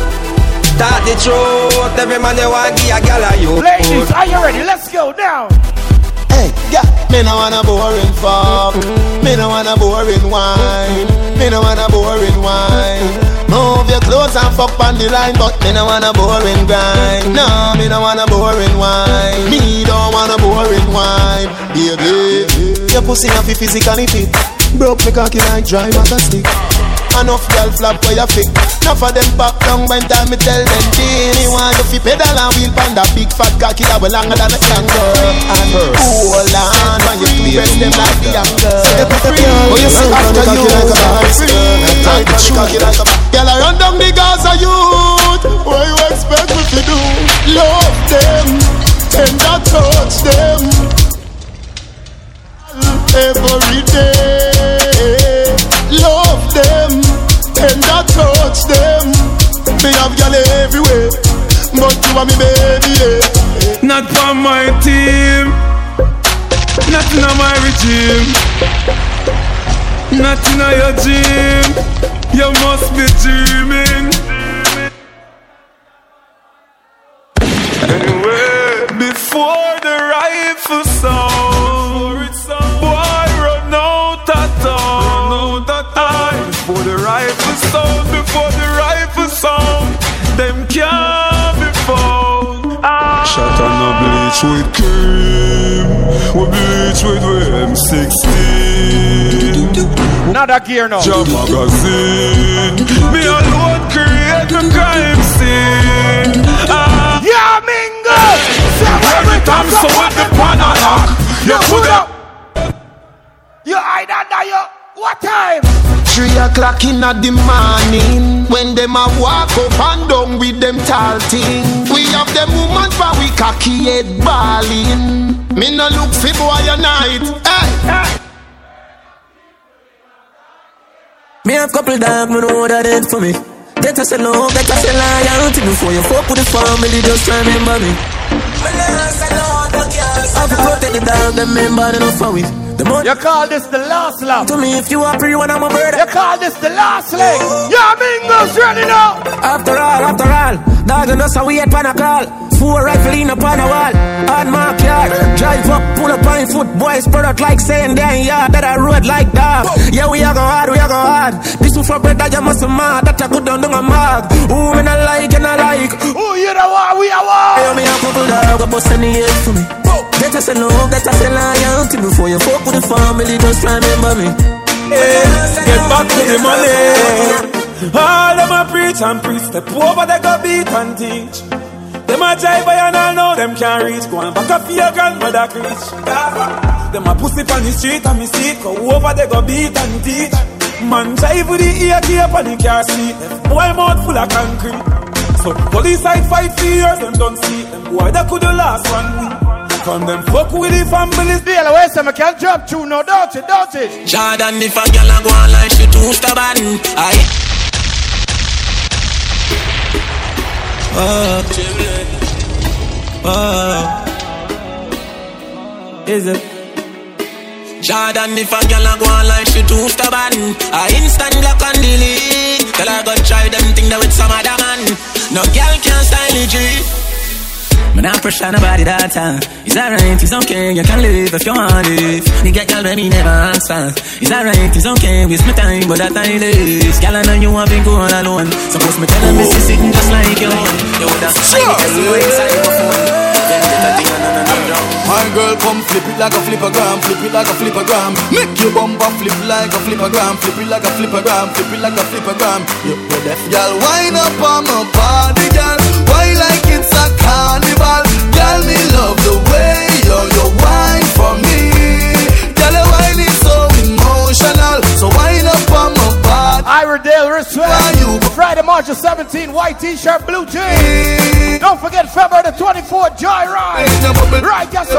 Talk the truth. Every man they want give a gal a you. Ladies, are you ready? Let's go now. Hey, yeah, me no want a boring fuck. Me no want a boring wine. Me no want a boring wine. Clothes and fuck on the line, but me no want a boring grind. No, me no want a boring wine. Me don't want a boring wine, baby. Your pussy not fi physically fit. Broke me cocky like dry matter stick. Enough girl flap where you fit. Enough of them pop down when time me tell them. Me want you fi pedal and wheel pan that big fat cocky that well longer than a kangaroo. And hold on when you press them like the angle. Oh, you see after you like a cocky like a Girl, I run down the Gaza youth. What you expect me to do? Love them, tender touch them every day. Touch them. Me have gal everywhere, but you are me baby. Yeah. Not for my team, not in my regime, not in your gym. You must be dreaming. Anyway, before the rifle sound, before the rifle sound, them can't be found. Ah. Shot on a bleach with cream, we bleach with M16. Now that gear now. Jam magazine, me alone create the crime scene. Ah. Yeah, Mingo. Every time so with the panalock, you put up. You hide under your what time? Three o'clock in the morning When them a walk up and down with them tall thing We have them woman for we cocky head balling Me no look fi boy a night hey. Me have couple dog, me know what that did for me. Get us alone, get us a loyalty before you fuck with the family, just remember me. I have to protect the dog, them member, they don't for we. The money You call this the last lap. to me if you are free when I'm a bird. You call this the last leg. Yeah, Mingo's ready now. After all, after all, dog and us a wait pan a call. Four rifle in upon a wall, on my car. Drive up, pull up on foot, boys spread out like saying they yard that I road like that. Yeah, we are go hard, we are go hard. This one for bread that you must mad, that I go down down a mag. Ooh, me not like, and I like. Ooh, you know what? We are what? Hey, me a couple dog, a bust in the head for me. Get us a love, us a loyalty before you fuck with the family, just remember me. Eh, get back to the money. All them a preach and preach, step over they go beat and teach. Them a jive and all know them can't reach. Go and back up your grandmother preach. Them a pussy on the street and me see. Go over they go beat and teach. Man jive with the ear tape and the car seat. Boy mouth full of concrete. So police side fight for them don't see. Them boy that could the last one week. Come them fuck with the families. Deal away, some can't drop two, no, don't it, don't it. Jordan, if a girl a go on like she too stubborn, aye. Oh, oh, is it? Jordan, if a girl a go on like she too stubborn, I instant block and delete. Tell her go try them thing there with some other man. No girl can style it, G. Man, I pressure nobody that time. It's alright, it's okay, you can live if you want live. Nigga, girl, let me never answer. It's alright, it's okay, waste my time, but that time is. Girl, I know you want been going alone. Suppose me tell them this is sitting just like you. You would have sure. Just My girl, come flip it like a flippergram, flip it like a flippergram. Make your bumper flip like a flippergram, flip it like a flippergram, flip it like a flippergram. You the deaf girl, wind up on my body, girl. Why like it's a carnival? Girl, me love the way Riverdale Respect. Friday, March the 17th, white t-shirt, blue jeans. Don't forget February the 24th, Joyride. Right, yes, sir.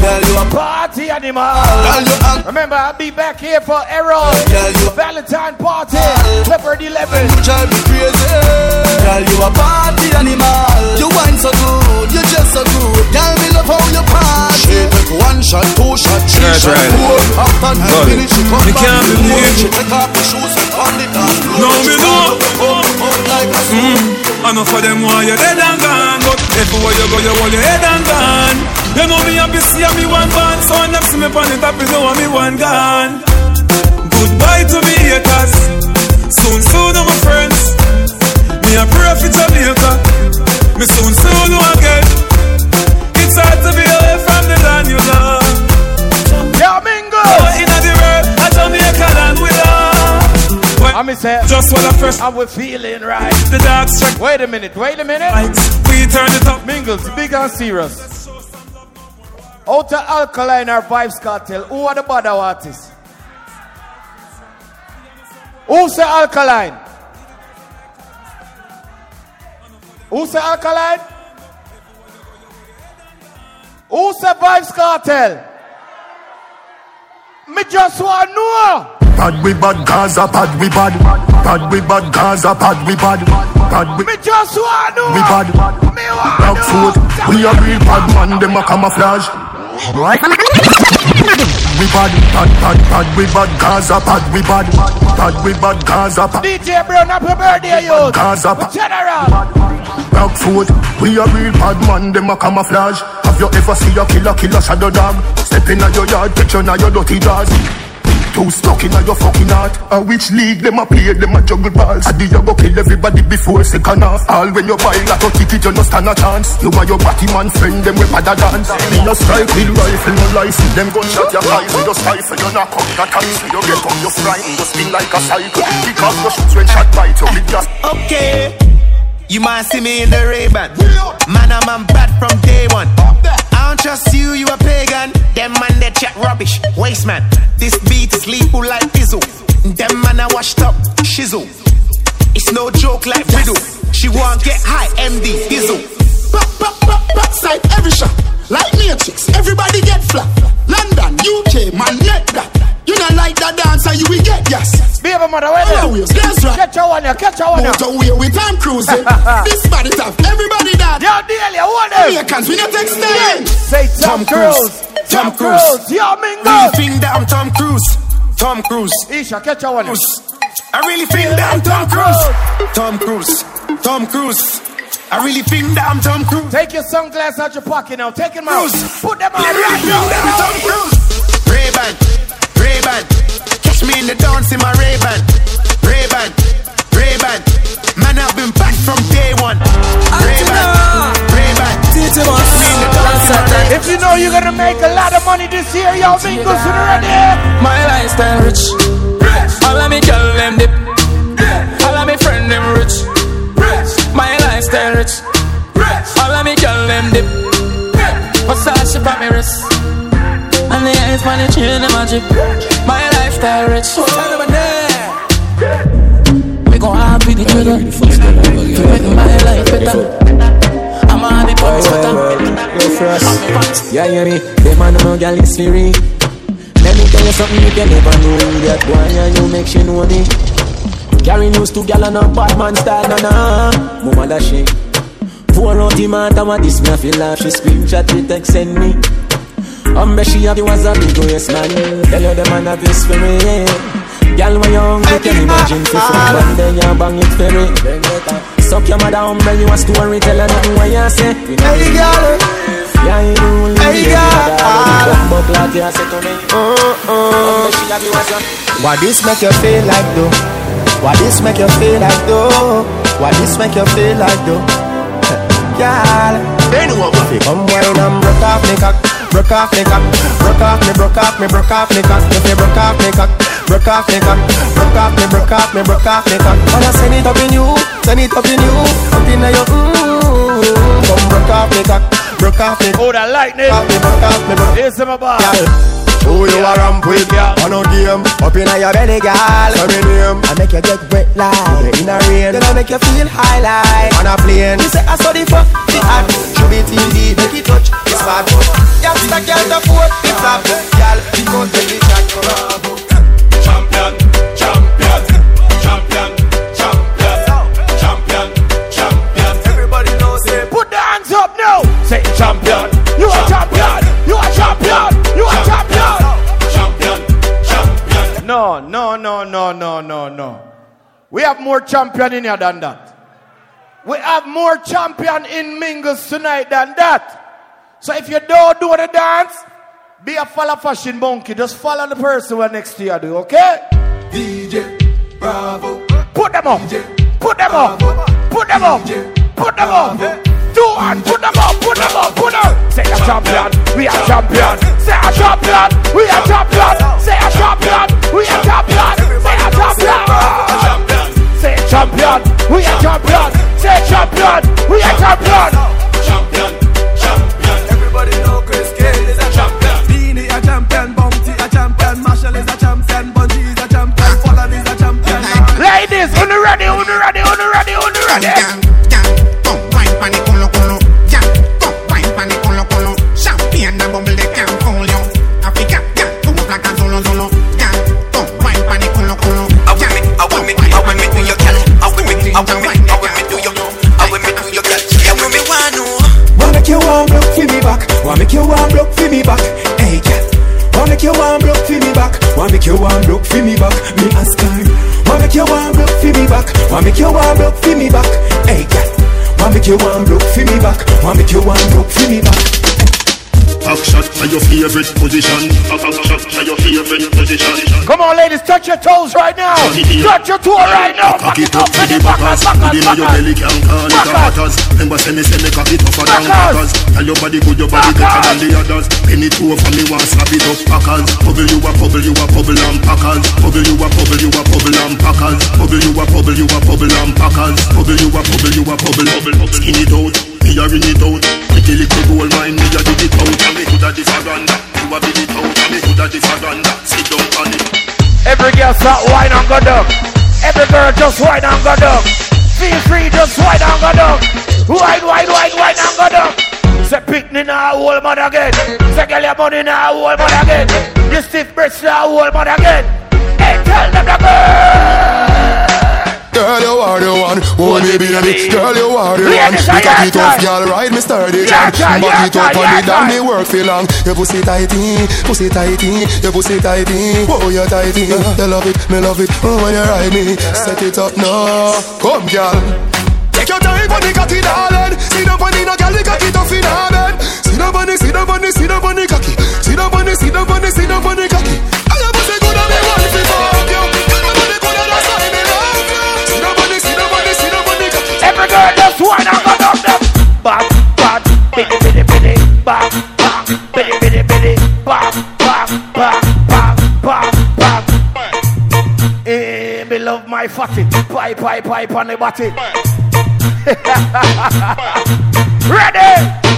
Girl, you a party animal. Remember, I'll be back here for Errol. Valentine party, February 11th. Girl, you a party animal. You wine so good, you just so good. Girl, me love how you party. One shot, two shot, three shot, four. After you finish, you come back. You can't believe. She take off her shoes on the dance floor. No, me know. like a Mm. Enough of them want you dead and gone But everywhere you go, you want your head and gone You know me happy see me one band So them see me on the top, you know me one gone Goodbye to me haters I'm just what I first I was feeling right. The dogs check. Wait a minute, wait a minute. We turn it up. Mingles, big and serious. Outer Alkaline or Vybz Kartel, who are the bad artists? Who's the Alkaline? Who's the Alkaline? Who's the Vybz Kartel? Me just want to know. Bad we bad Gaza, bad we bad. Bad we bad Gaza, bad we bad. Bad we Me just want we bad. Me want Black food, we a real bad man, them a camouflage. We bad, bad, bad, bad, we bad Gaza, bad we bad. Bad we bad Gaza, bad. DJ Brown, happy birthday, you. Gaza, General. Black food, we a real bad man, them a camouflage. Have you ever see a killer, killer shadow dog? Step in your yard, picture now your dirty jaws. Too stuck in your fucking heart. A which league them a play, them a juggle balls. I do you go kill everybody before second half. All when you buy a ticket, you no stand a chance. You and your batty man friend, them we bad a dance. Me no strike with rifle, no license. Them gunshot your eyes, we just rifle, you knock up the times. You get up, you frightened, you spin like a cycle. Because you shoot when shot bite you, big just. Okay. You might see me in the Ray-Ban Man, I'm, bad from day one don't trust you, you a pagan. Them man, they chat rubbish. Waste man, this beat is lethal like Bizzle. Them man, I washed up, shizzle. It's no joke like riddle. She want get high, MD, Dizzle Back, back, back, backside every shot. Like Matrix, everybody get flat. London, UK, man, net that. You not like that dancer, you will get gas. Be a mother, where oh, Always, that's right. Catch your one, yeah, catch your one. Motorway with time cruising. Eh? <laughs> this body tough, everybody that. Yo, Delia, what them? Americans, we not them. Say Tom, Cruise. Tom Cruise. Cruise. Yo, Mingo. Really think that I'm Tom Cruise Tom Cruise Isha, catch your one. Cruise. I really think that I'm Tom Cruise Tom Cruise Tom Cruise I really think that I'm Tom Cruise Take your sunglasses out your pocket now. Take them out. Put them on really right think that I'm Tom. Cruise Ray-Ban Ray-Ban. Catch me in the dance in my Ray-Ban. Ray-Ban Ray-Ban. Man I've been back from day one. Ray-Ban Ray-Ban. Catch me in the dance in my Ray-Ban. If you know you're gonna make a lot of money this year, yo, Mingles, you ready? My lifestyle rich. All of me girl them dip. The eyes on the chain them a drip. My lifestyle rich. So tell them We gon' have with each other. To make my life better. I'm on the pump Go first. Yeah, yeah, me. Them man no gal is free. Let me tell you something you can never know. That boy and you make she know me. Carry news to gal on a bad man style, na na. Mama da shake. Pour out the matter what this me I feel laugh. She screenshot it text send me. Um, she have you as a big yes man. Tell you the man have this for me. Yeah. Girl, when you're hungry, can imagine for fun One day you bang it for me Suck your mother umbrella, you a story Tell her nothing what you say You know Hey, you girl. Yeah, you do Hey, girl. But like you say to me Um, she have you as a What this make you feel like though? What this make you feel like though? What this make you feel like though? <laughs> Girl, anyone with it. Come wine and broke off me cock, broke off me cock, broke off me, broke off me, broke off me cock. If you broke off me cock, broke off me cock, broke off me, broke off me, broke off me cock. Wanna send it up in you, send it up in you, up in your mm. Come broke off me cock, broke off me. Oh, that lightning. Broke off me, broke off me, broke. Here's my bar. Who you are a ramp with? On a game, up in your belly, girl. Say me name. I make you get wet like in a rain. Then I make you feel high like on a plane. You say I saw the fuck, the hot. Show me TV, make it touch, it's bad. Youngster girl the foot, the flap, girl. Because the big jack We have more champion in here than that. We have more champion in Mingles tonight than that. So if you don't do the dance, be a follow fashion monkey. Just follow the person who next to you do, okay? DJ Bravo. Put them up. Put them up. Put them up. Put them up. Two and put them up. Put them up. Put them up. Say a champion. We are champion. Say a champion. We are champion. Say a champion. We are champion. A champion. Say champion. We are champion. Say champion. We are champion. Champion, champion. Everybody know Chris Cale is a champion. Beenie a champion, Bounty a champion, Marshall is a champion, Bunty is a champion, Folland is a champion. Ladies, on the ready, on the ready, on the ready, on the ready. Make you warm block for me back. Wanna make you warm block for me back. Are your favorite position. Are your favorite position. Come on, ladies, touch your toes right now. Touch your toe right now. Cock it up to the backers. Put it on your belly, can call it a butters. Remember, say me, say me cock it tougher than crackers. Tell your body good, your body better than the others. Penny two over me, want slap it up, packers. Bubble you a bubble, you a bubble and packers. Bubble you a bubble, you a bubble and packers. Bubble you a bubble, you a bubble and packers. Bubble you a bubble, you a bubble, bubble. Skin it out, a ring it out. Pretty little gold mine, me a dig it out. And me coulda the. You a build it out, and me coulda the. Sit down on it. Every girl start wine and go down. Every girl just wine and go down. Feel free, just wine and go down. Wine, wine, wine, wine and go down. Say picnic now, whole mud again. Say girl your money now, whole mud again. You stiff breast now, whole mud again. Hey, tell them the girl. Girl, you are the one, oh, hold me baby Girl, you are the one, Ladies, me I cocky tough, girl, ride me sturdy yeah, Back it up on me, damn me work for long. Your pussy tighty, pussy tighty, your pussy tighty. Oh, you tighty, you love it, me love it. Oh, when you ride me, set it up now. Come, girl. Take your time on the cocky, darling. On the no girl, the cocky tough in her bed. Sit down on the, down on the, down on the cocky. Sit down on the, down on the, down on the cocky Back, back, bitty, bitty, bitty. Back, back, back, back, back. Eh, me love my fatty. Pipe, pipe, pipe on the body. <laughs> Ready?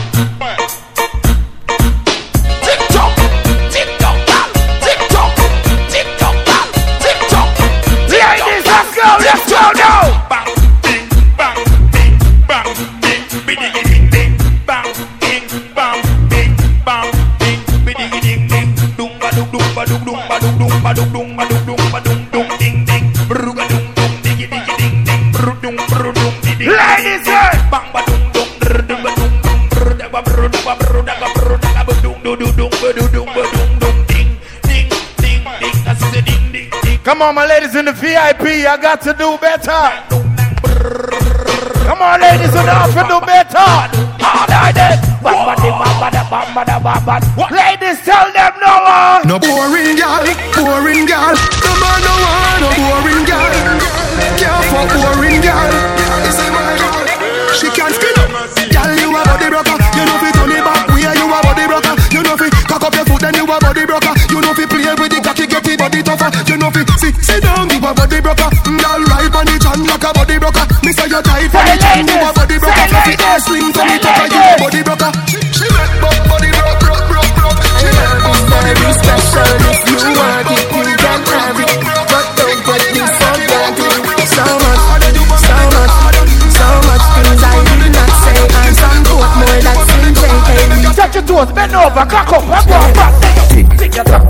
Come on, my ladies in the VIP, I got to do better. Come on, ladies in the office, do better. All right, then. Ladies, tell them no one. No boring girl, boring girl. No man no want no boring girl. Can't fuck boring girl. A body broker. Girl, right on the chan like a body broker. Me say you tight for the chan, you a body broker. So fi ass slim for me tougher, you a body broker. She make buck body broke, broke, broke, broke. She make buck body Very broke, special if you want it, you can have it. But don't get me so granted. So much, so much, so much things I did not say, and some quote more that Slim J Touch your toes, bend over, cock up, back up, back. Tick your top, tick your tick,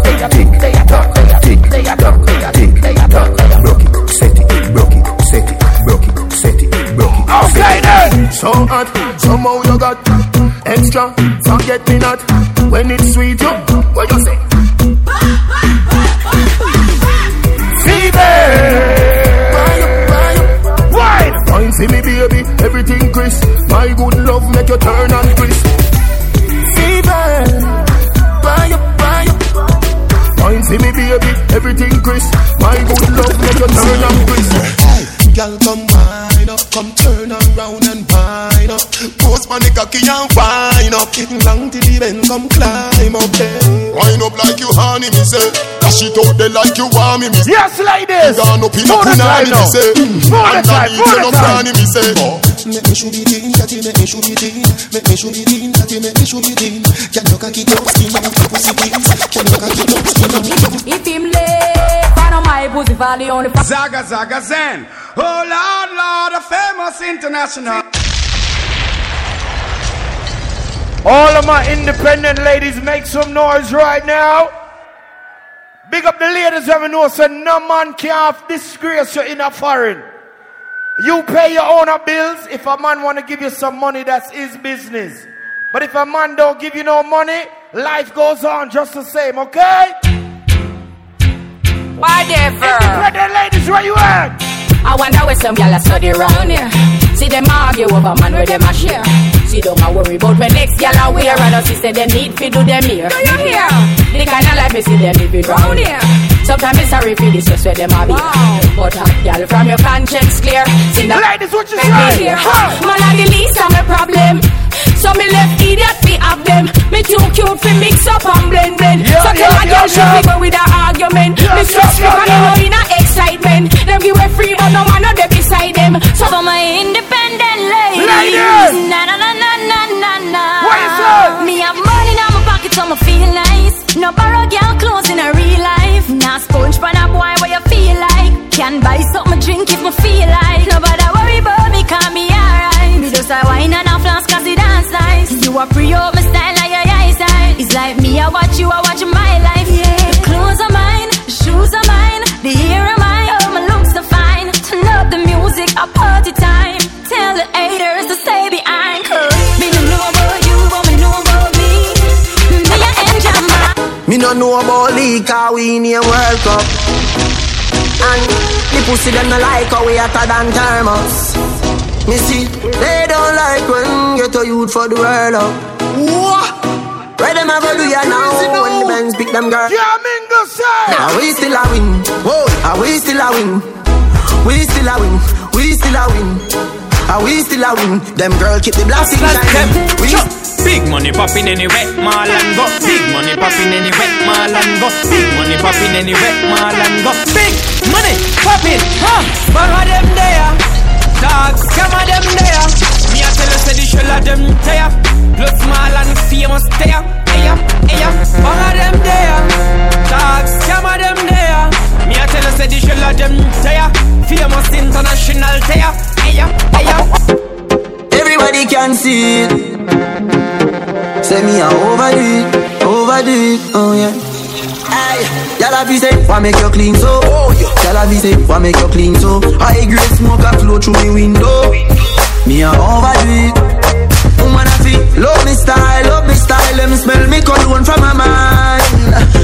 So hot, somehow you got extra. Forget me not when it's sweet. You, what you say? Wine, see me baby, everything crisp. My good love make you turn and crisp. Fever. Wine see me baby, everything crisp. My good love make you turn and crisp. Girl, come wine Post on the cocky and wine up. Long to the bend, come climb up there. Wine up like you honey, me say. Dash it out there like you want me, me say. Yes, ladies. Gone up in a Move the punani, side me now. say. Move the side, Underneath move you the no side. cranny, me say. Make me show it in, that make me show it in, make me show it in, that make me show it in. Can you cocky up, skin up, pussy in. Can you cocky up, skin up, If him late, find on my pussy for the only Zaga Zaga Zen. Oh Lord, Lord, a famous international. All of my independent ladies, make some noise right now. Big up the ladies who know so no man can disgrace you in a foreign. You pay your own bills. If a man want to give you some money, that's his business. But if a man don't give you no money, life goes on just the same, okay? Whatever. Independent ladies, where you at? I wonder where some gyal a study round here. See them argue over man where them a share. See don't a worry about when next gyal a wear. And us say them need fi do them here. Do you hear? The kind of life me see them living round here. Sometimes it's sorry for this just where them a be. But hot gyal from your conscience clear. See the ladies, what you say? say? Here. Huh. Man a the least of my problem. So me left idiot fi have them. Me too cute fi mix up and blend blend. Yeah, so tell yeah, a girl yeah, she yeah. fi go with a argument. Yeah, me stress yeah, yeah, yeah, yeah, yeah. in a excitement. Them give away free, but no man no there beside them. So for my independent ladies, na na na na na na na. What you say? Me have money in my pocket, so me feel nice. No borrow girl clothes in a real life. Nah sponge pan a boy what you feel like. Can buy something drink if me feel like. Nobody worry about me, can be alright. Me just a wine and a flask 'cause it dance nice. You a pre up my style like your eyesight. It's like me, I watch you, I watch my life. Yeah. The clothes are mine, the shoes are mine, the hair are mine. Oh, my looks are fine. Turn up the music, I party Me no know about league, cause we in a World Cup. And the pussy them no like how we hotter than thermos. Me see, they don't like when get a youth for the world up. What? Where them go do ya now when the men pick them girl? Yeah, Mingo say. Are we still a win? Whoa, are we still a win? We still a win. We still a win. Are we still a win? Them girl keep the blasting shining. We Big money popping anywhere, mall and go. Big money popping anywhere, mall and go. Big money popping anywhere, mall and go. Big money popping, huh? Of them there, dogs, come of them there. Me a tell you say the shell of them there. Plus small and famous there, hey hey of them there, dogs, come of them there. Me a tell you say the shell of them there. Famous international there, hey hey Everybody can see it. Say me a overdo it, overdo it, oh yeah. Y'all have say, why make you clean so? Oh yeah. Y'all have say, why make you clean so? High grade smoke a flow through me window. Me a overdo it. Woman a feel, love me style, love me style. Let me smell me cologne from my mind.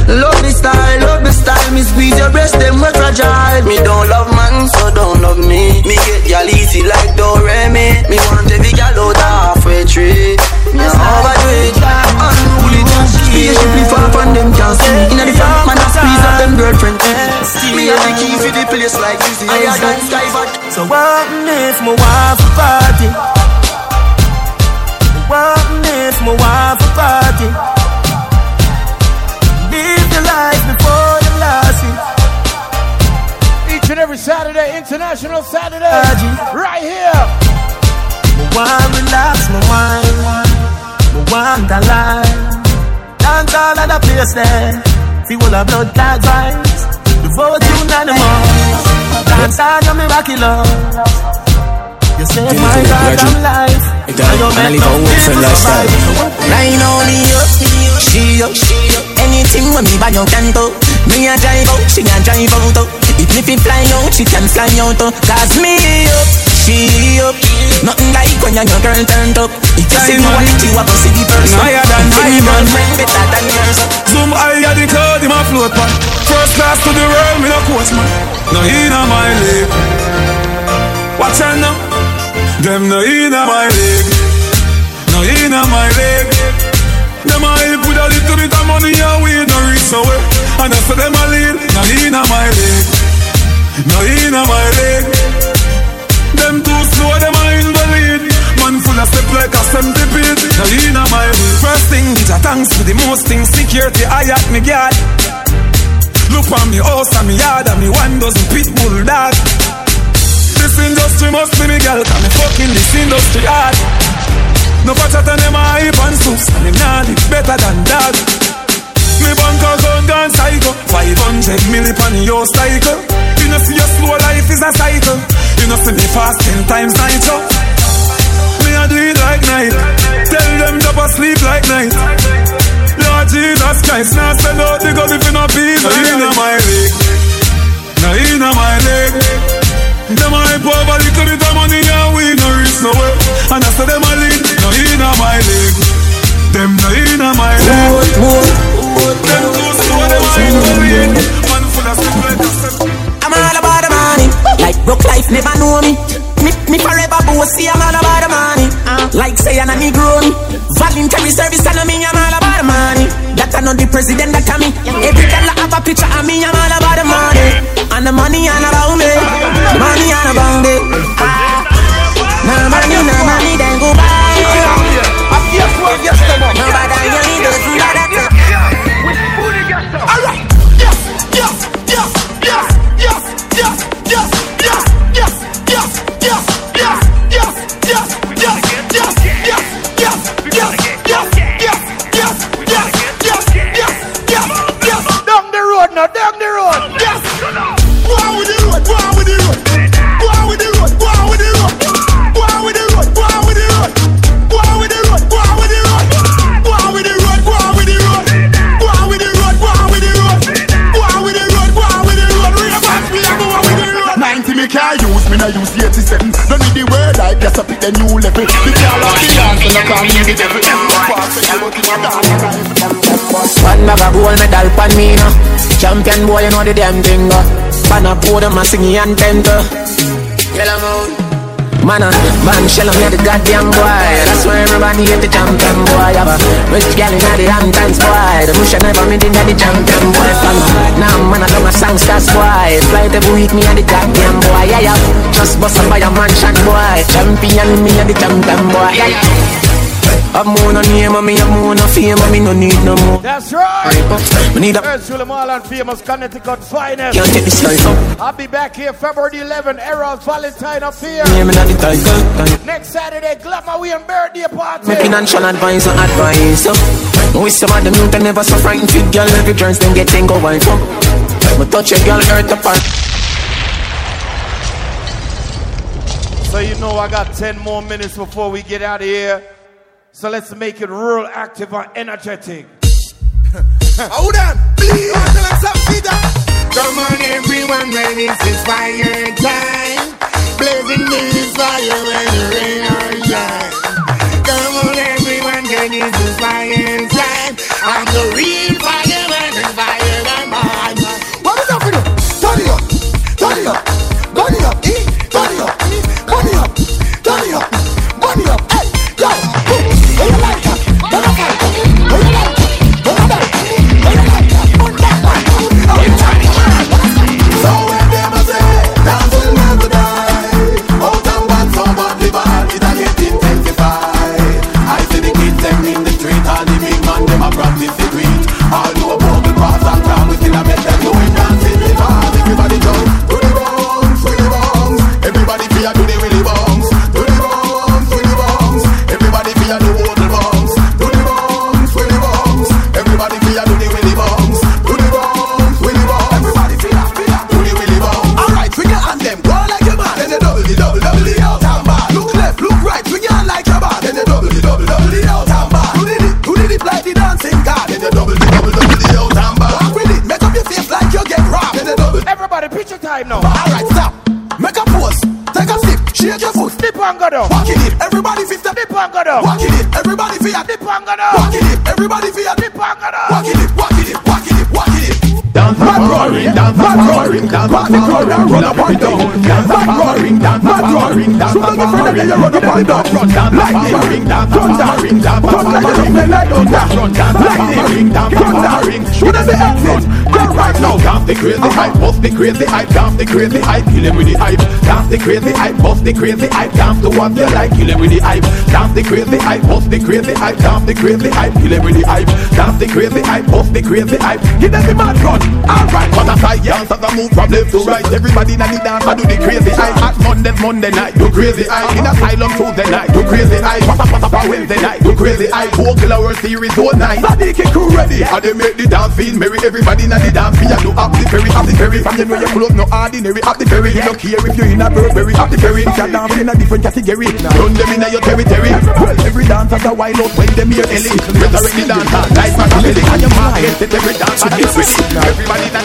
Love me style, love me style. Me squeeze your breast, them we fragile. Me don't love man, so don't love me. Me get y'all easy like Doremi. Me want every gal out halfway tree. Me overdo it, unruly. Spaceship off and them can't see. Inna the front, man a squeeze up them girlfriend. Me a the key for the place like Easy. Higher than sky, but So what if my wife party? What if my wife a party? Every Saturday, International Saturday, right here. Me want relax, me wine, me want a lie. Dance all of the place there. See all the blood clot vibes. The vote unanimous. Dance all of me rocky love. You save my goddamn life. It don't wanna live a Wolfen lifestyle. Nine only up, she up, she up. Anything when me buy you can do. Me a drive out, she a drive out. If it fly out, she can fly out. oh. Cause me up, she up. Nothing like when your girl turned up. If you see quality, you have to see the person. Higher than high man. better than yours. Zoom higher the cloud in my float pan. First class to the world, me no coach man. No in on my league. Watch out now. Them no inna my leg, no inna my leg. Them a help with a little bit of money and we no reach nowhere. And I say them a lead, no inna my leg, no inna my leg. Them too slow, them a in. Man full of step like a centipede. No inna my leg. First thing, is a thanks for the most things. Security, I at me guard. Look on me house and me yard and me one dozen pit bull dog. This industry must be me girl, cause me fucking this industry hard. No patch at them a hype and soups, and them nah live better than that. Me bank account gone psycho, 500 milli on your cycle. You know see your slow life is a cycle. You know see me fast ten times nitro. Oh. Me a do it like night, tell them drop asleep like night. Lord Jesus Christ, now send out the gun if you not be No inna my leg, no inna my leg. Them a hype over little bit of money and we no reach nowhere. And I say them a lead, no inna my leg. Them no inna my leg. Them too slow, them a in the lead. Broke life never know me. Me, me forever bossy, I'm all about the money. Uh, like say I'm a Negro. Voluntary service, and me, I'm all about the money. That I know the president, that I me. Every girl I have a picture of me, I'm all about the money. And the money all about me. Money all about me. Ah. No money, no money, then go buy. Nobody you need to do that. Alright, yes, the devil. One bag of gold medal pan me now. Champion boy, you know the damn thing. Uh. Pan a podium and sing and moon. Man, uh, man, shell on the goddamn boy. That's why everybody get the champion boy. Have a rich gal in the Hamptons boy. The bush never made in the champion boy. Fan. Now man, I love my songsters boy. Fly every week me and the goddamn boy. Yeah, yeah. Just bust up by a mansion boy. Champion me and the champion boy. Yeah, yeah. I'm more no name, and me I'm more no fame, and me no need no more. That's right. Me need a Ursula Marland, famous Connecticut finest. Can't take this life up. I'll be back here February 11th, Eros Valentine of Fear. name in the title. Next Saturday, Glamour We and birthday party. My financial advisor advice. We some of them youth never so frightened fit girl every turns then get thing go wife up. Me touch a girl hurt apart. So you know I got 10 more minutes before we get out of here. So let's make it real active and energetic. <laughs> Hold on, please. Tell us something, Peter. Come on, everyone, when it's is fire time. Blazing this fire when the rain or shine. Come on, everyone, when it's is fire time. I'm the real fireman and fire than mine. What is up with you? Turn it up, turn it up, Pangana. Walking it, everybody feel it, Pangana. Walking it, walking it, walking it, walking it roaring, dance mad roaring, dance mad roaring, run up and down, dance mad roaring, dance mad roaring, dance mad roaring, run up and down, dance mad roaring, dance mad roaring, dance mad roaring, dance mad roaring, dance mad roaring, should have the exit, go right now, dance the crazy hype, bust the crazy hype, dance the crazy hype, kill him with the hype, dance the crazy hype, bust the crazy hype, dance the one you like, kill him with the hype, dance the crazy hype, bust the crazy hype, dance the crazy hype, kill him with the hype, dance the crazy hype, bust the crazy hype, give them the mad run, alright, butterfly, dance as I move from left to right, everybody in the dance, I do the crazy hype, at Monday, Monday night, do crazy hype, in asylum Tuesday night, do crazy hype, pata pata pa Wednesday night, do crazy hype, four killer Series, all night, Sadiq crew ready, and they make the dance feel? Merry, everybody in the dance, I do up the ferry, up the ferry, from you know your clothes no ordinary, up the ferry, you don't care if you in a Burberry, up the ferry, you dance in a different category, run them in your territory, well every dance has a wild out when them hear Ellie, resurrect the dance, like my family, and your market, every dance, and get ready, everybody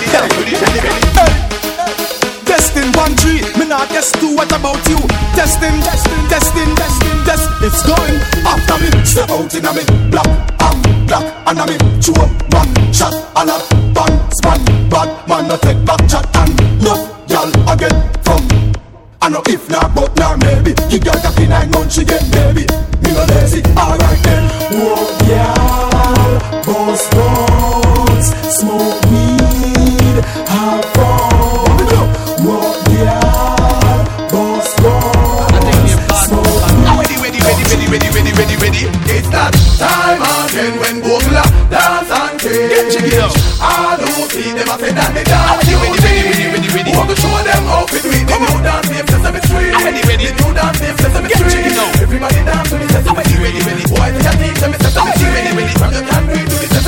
Testing one tree, me not guess two. What about you? Testing, testing, testing, testing, test. It's going after me. Step out in a me black, I'm black, a me chew one shot a bang span. Bad man no take back and y'all again from. I know if not, but now maybe You got coffee nine months get baby Me no lazy, alright then Whoa, yeah Boss Smoke weed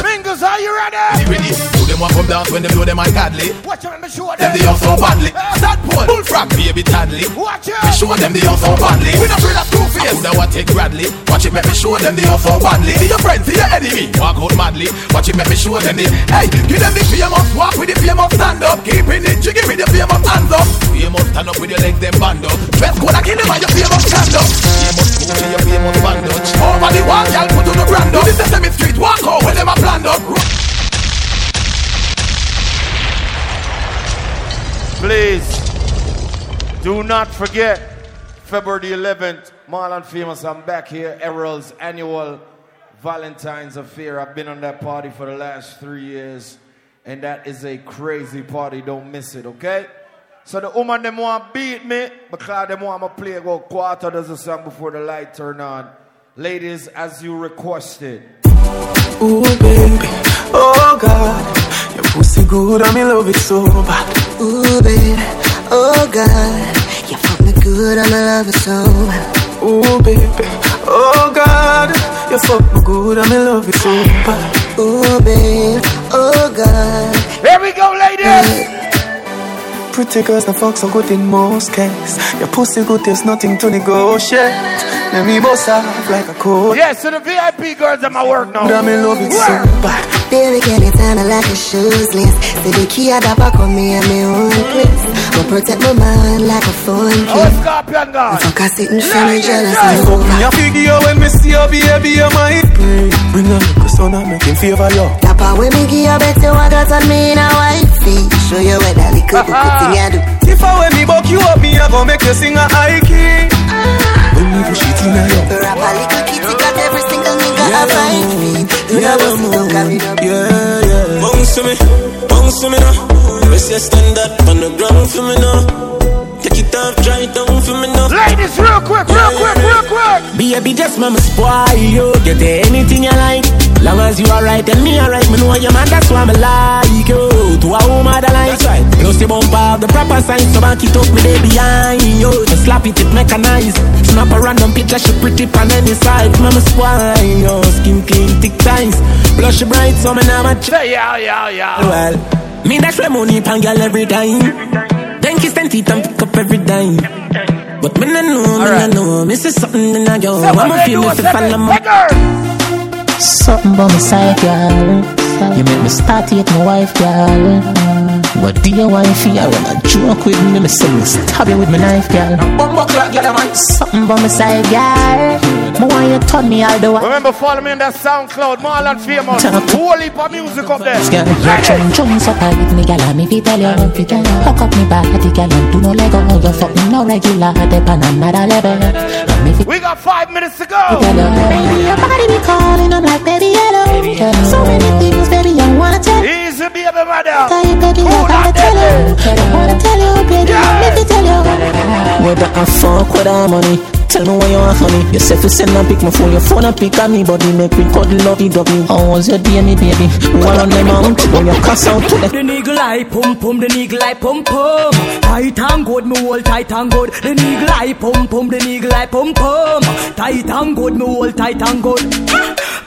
Fingers, are you ready? Ready, ready. Them want come dance when they blow them eye godly. Watch me show Them they all so badly. Ah. Start pole, bullfrog, baby Tadley. Watch Me show them they all so badly. We not of two face. I woulda want take Bradley. Watch it, make me show them they all so badly. See your friends, see your enemy. Walk out madly. Watch it, make me show them they. Hey, give them the famous walk with the famous stand up. Keeping it jiggy with the famous hands up. Famous stand up with your legs them band up. Dress code I kill them and your famous stand up. Famous cool your famous band up. Over the wall, y'all put on the brand up. This is Sesame Street. Walk out when them a planned up. Please do not forget February the 11th, Marlon Famous. I'm back here, Errol's annual Valentine's Affair. I've been on that party for the last three years, and that is a crazy party. Don't miss it, okay? So the woman them want beat me because them want me play about quarter dozen song before the light turn on. Ladies, as you requested. Ooh, baby, oh God, pussy oh, good and me love it so bad. Ooh, baby, oh God, you fuck me good and I love it so bad. Ooh, baby, oh God, you fuck me good and me love it so bad. Ooh, baby, oh God. Here we go, ladies. Pretty girls that fuck so good in most cases. Your pussy good, there's nothing to negotiate. Let me boss off like a coat. Yeah, so the VIP girls at my work now. But me love it so bad. Baby, can you turn like a shoes list? Say the key at the back of me and me own place. Go protect my mind like a phone Oh, case. Scorpion God. Fuck, I sit and feel me jealous I and fuck me a over. figure when me see you, baby, you might play. Bring a little son and make him favor you. Papa, when me give you bet you I got on me in a white feet. Show you what that little <laughs> good thing I do. If I when me buck you up, me I go make you sing a high key. Ah. When me push it in a you. Rap a little kitty got every single nigga a five feet. You know pussy don't carry no Yeah, yeah. Bounce to me, bounce to me now. Press your stand up on the ground for me now. It off, try it down for me now. Ladies, real quick, real quick, real quick. Baby, just mama spoil you. Get anything you like. Long as you alright and me alright, me know your man, that's why me like you. To a woman that like right. Plus the bump the proper sign, so back it up me day behind you. Just slap it, it make a nice. Snap a random picture, she pretty on any side. Mama spoil you. Skin clean, thick ties. Blush bright, so me never try. Yeah, yeah, yeah. Well, me dash my money pan girl every time. Then kiss them teeth and pick up every dime. But me no know, me no know. See something in a yo. I'ma feel if you follow me. Something about my side, girl. You make me start hate my wife, girl. But dear wifey, I wanna joke with me, me say me stab you with my knife, girl. Something about my side, girl. Me want you on me all the while. Remember, follow me on that SoundCloud, Marlon Famous. Whole heap of music up there. Girl, your chum chum so tight, me gal, me fi tell you, fi tell you. Hook up me body, gal, and do no lego. You fuck me no regular, dep on another level. And me fi We got five minutes to go. tell you. Your body be calling, I'm like baby hello. So many things, baby, I wanna tell you. Easy, baby, mother. Tell you, baby, I gotta tell you. I wanna tell you, baby, let me tell you. Whether I fuck with our money. Tell me why you want honey You say fi send a pic, my phone, your phone a pic on me Body make me cuddle lovey dovey How was your day, me baby? Roll on them out, when you cuss out to the The niggle eye pum pum, the niggle eye pum pum. Tight and good, me hold tight and good. The niggle eye pum pum, the niggle eye pum pum. Tight and good, me hold tight and good.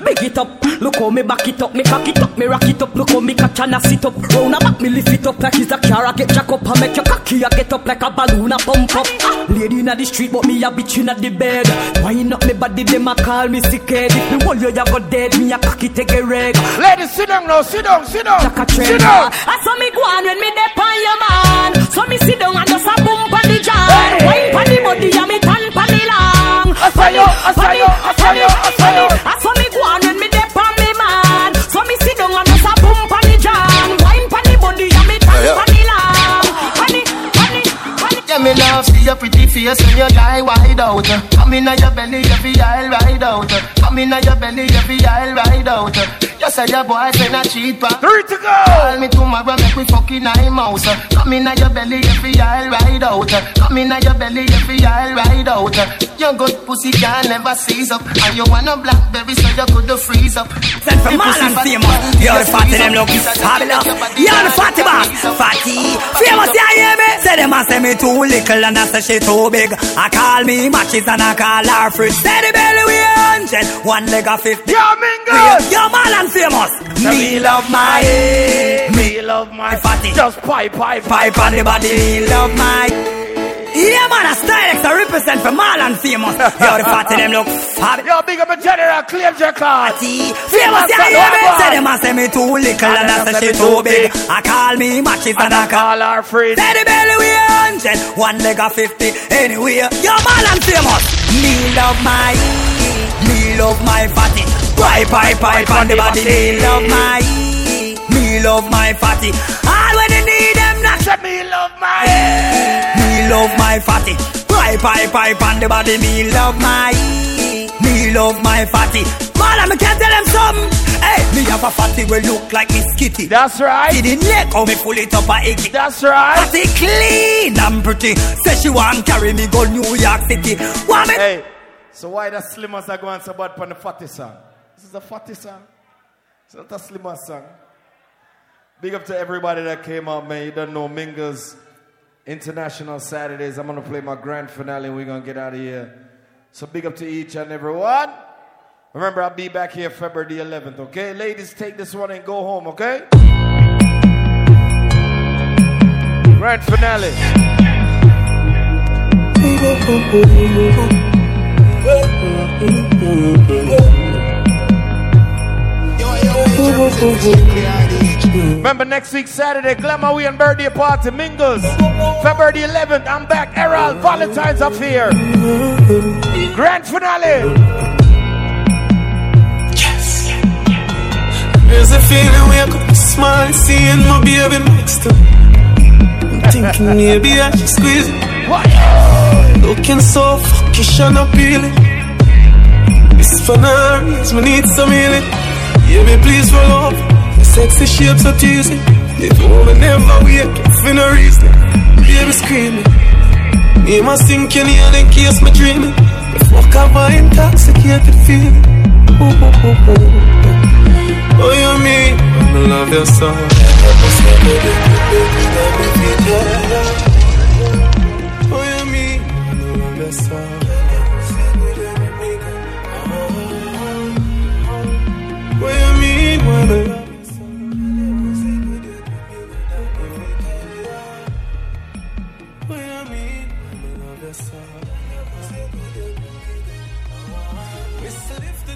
Big it up, look how me back it up, me cock it up, me rock it up, look how me catch and I sit up. Round back, me lift it up like it's a car, I get jack up, I make your cocky, I get up like a balloon, I pump up. Lady inna the street, but me a bitch inna the bed. Wind up me body, them a call me sick head. If me hold you, you go dead, me a cocky take a reg. Ladies, sit down now, sit down, sit down. Like a Sit down. I saw me go on when me dep on your man. So me sit down and just a boom on the jar. Wine pon the body and me tan pon the long. I saw you, I saw you, I saw you, I saw you. I saw me go on when me dep on me man. So me sit down and just a boom on the jar. Wine pon the body and me tan Yeah, yeah. pon the long. Pon the, pon the, pon the. Yeah, me love see your pretty face when you lie wide out. Come in your belly, every aisle ride out. Come in your belly, every aisle ride out. You say your boyfriend a cheaper. Three to go. Call me tomorrow, make we fucking eye mouse. Come in your belly, every aisle ride out. Come in your belly, every aisle ride out. Your good pussy can never seize up, and you want a blackberry so you could freeze up. Send for Marlon famous. You're the fatty, them look fabulous. You're the fatty boss, fatty. Famous, you hear me? Say them a say me too little and I say she too big. I call me matches and I call her fruit. Say the belly we hundred, one leg of fifty. Yo, Mingles. Yo, Marlon famous. Me love my, Me love my fatty. Just pipe, pipe, Pipe on the body, me love my. Yeah, man, a style I represent for Marlon famous. <laughs> Yo, the fatty, them look fabulous. Yo, big up a general, claim your card. Famous, yeah, yeah, me. Say them a say me too little and I say she too big. I call me matches and I call her friend. Say the belly we hundred, one leg of fifty. Anyway, yo, Marlon famous. Me love my, me love my fatty. Pipe, pipe, pipe on the body. Me love my, me love my fatty. All when you need them, not Say me love my. me love my fatty. Pipe, pipe, pipe on the body. Me love my, me love my fatty. Man, I can't tell them something. Hey, me have a fatty will look like Miss Kitty. That's right. See the neck, how me pull it up a icky. That's right. Fatty clean and pretty. Say she want carry me go New York City. Want me? Hey, so why the slimmers are going so bad on the fatty song? This is a fatty song. It's not a slimmer song. Big up to everybody that came out, man. You don't know Mingles International Saturdays. I'm gonna play my grand finale and we're gonna get out of here. So big up to each and every one. Remember, I'll be back here February the 11th, okay? Ladies, take this one and go home, okay? Grand finale. Remember next week Saturday, Glamour we and birthday party, Mingles. February the 11th, I'm back. Errol, Valentine's up here. Grand finale. There's a feeling wake up, smile, seeing my baby next to me. I'm thinking maybe I should squeeze it. Looking so fuckish and appealing. This for no reason, we need some healing. Baby, please roll up. The sexy shape so teasing. If you woman never up for no reason. Baby screaming. Me must think you need in case me dreaming. The fuck have I intoxicated feeling? Ooh, ooh, ooh, ooh. Oh, you mean I love you so.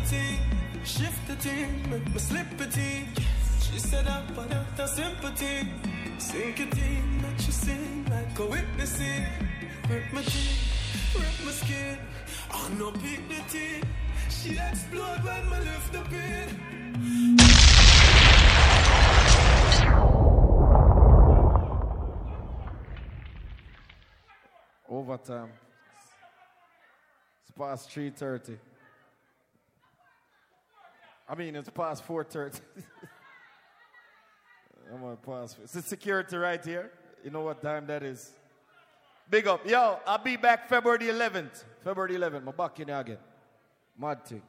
Team, shift the team, make me slip a team. She said I put out the sympathy. Sink a team, make you sing like a witnessing. Rip my team, rip my skin. I no pick the team. She explode when me lift the pin. Overtime. It's past 3.30. I mean, it's past 4.30. <laughs> I'm on past. It's the security right here. You know what time that is. Big up. Yo, I'll be back February 11th. February 11th. I'm back in here again. Mad thing.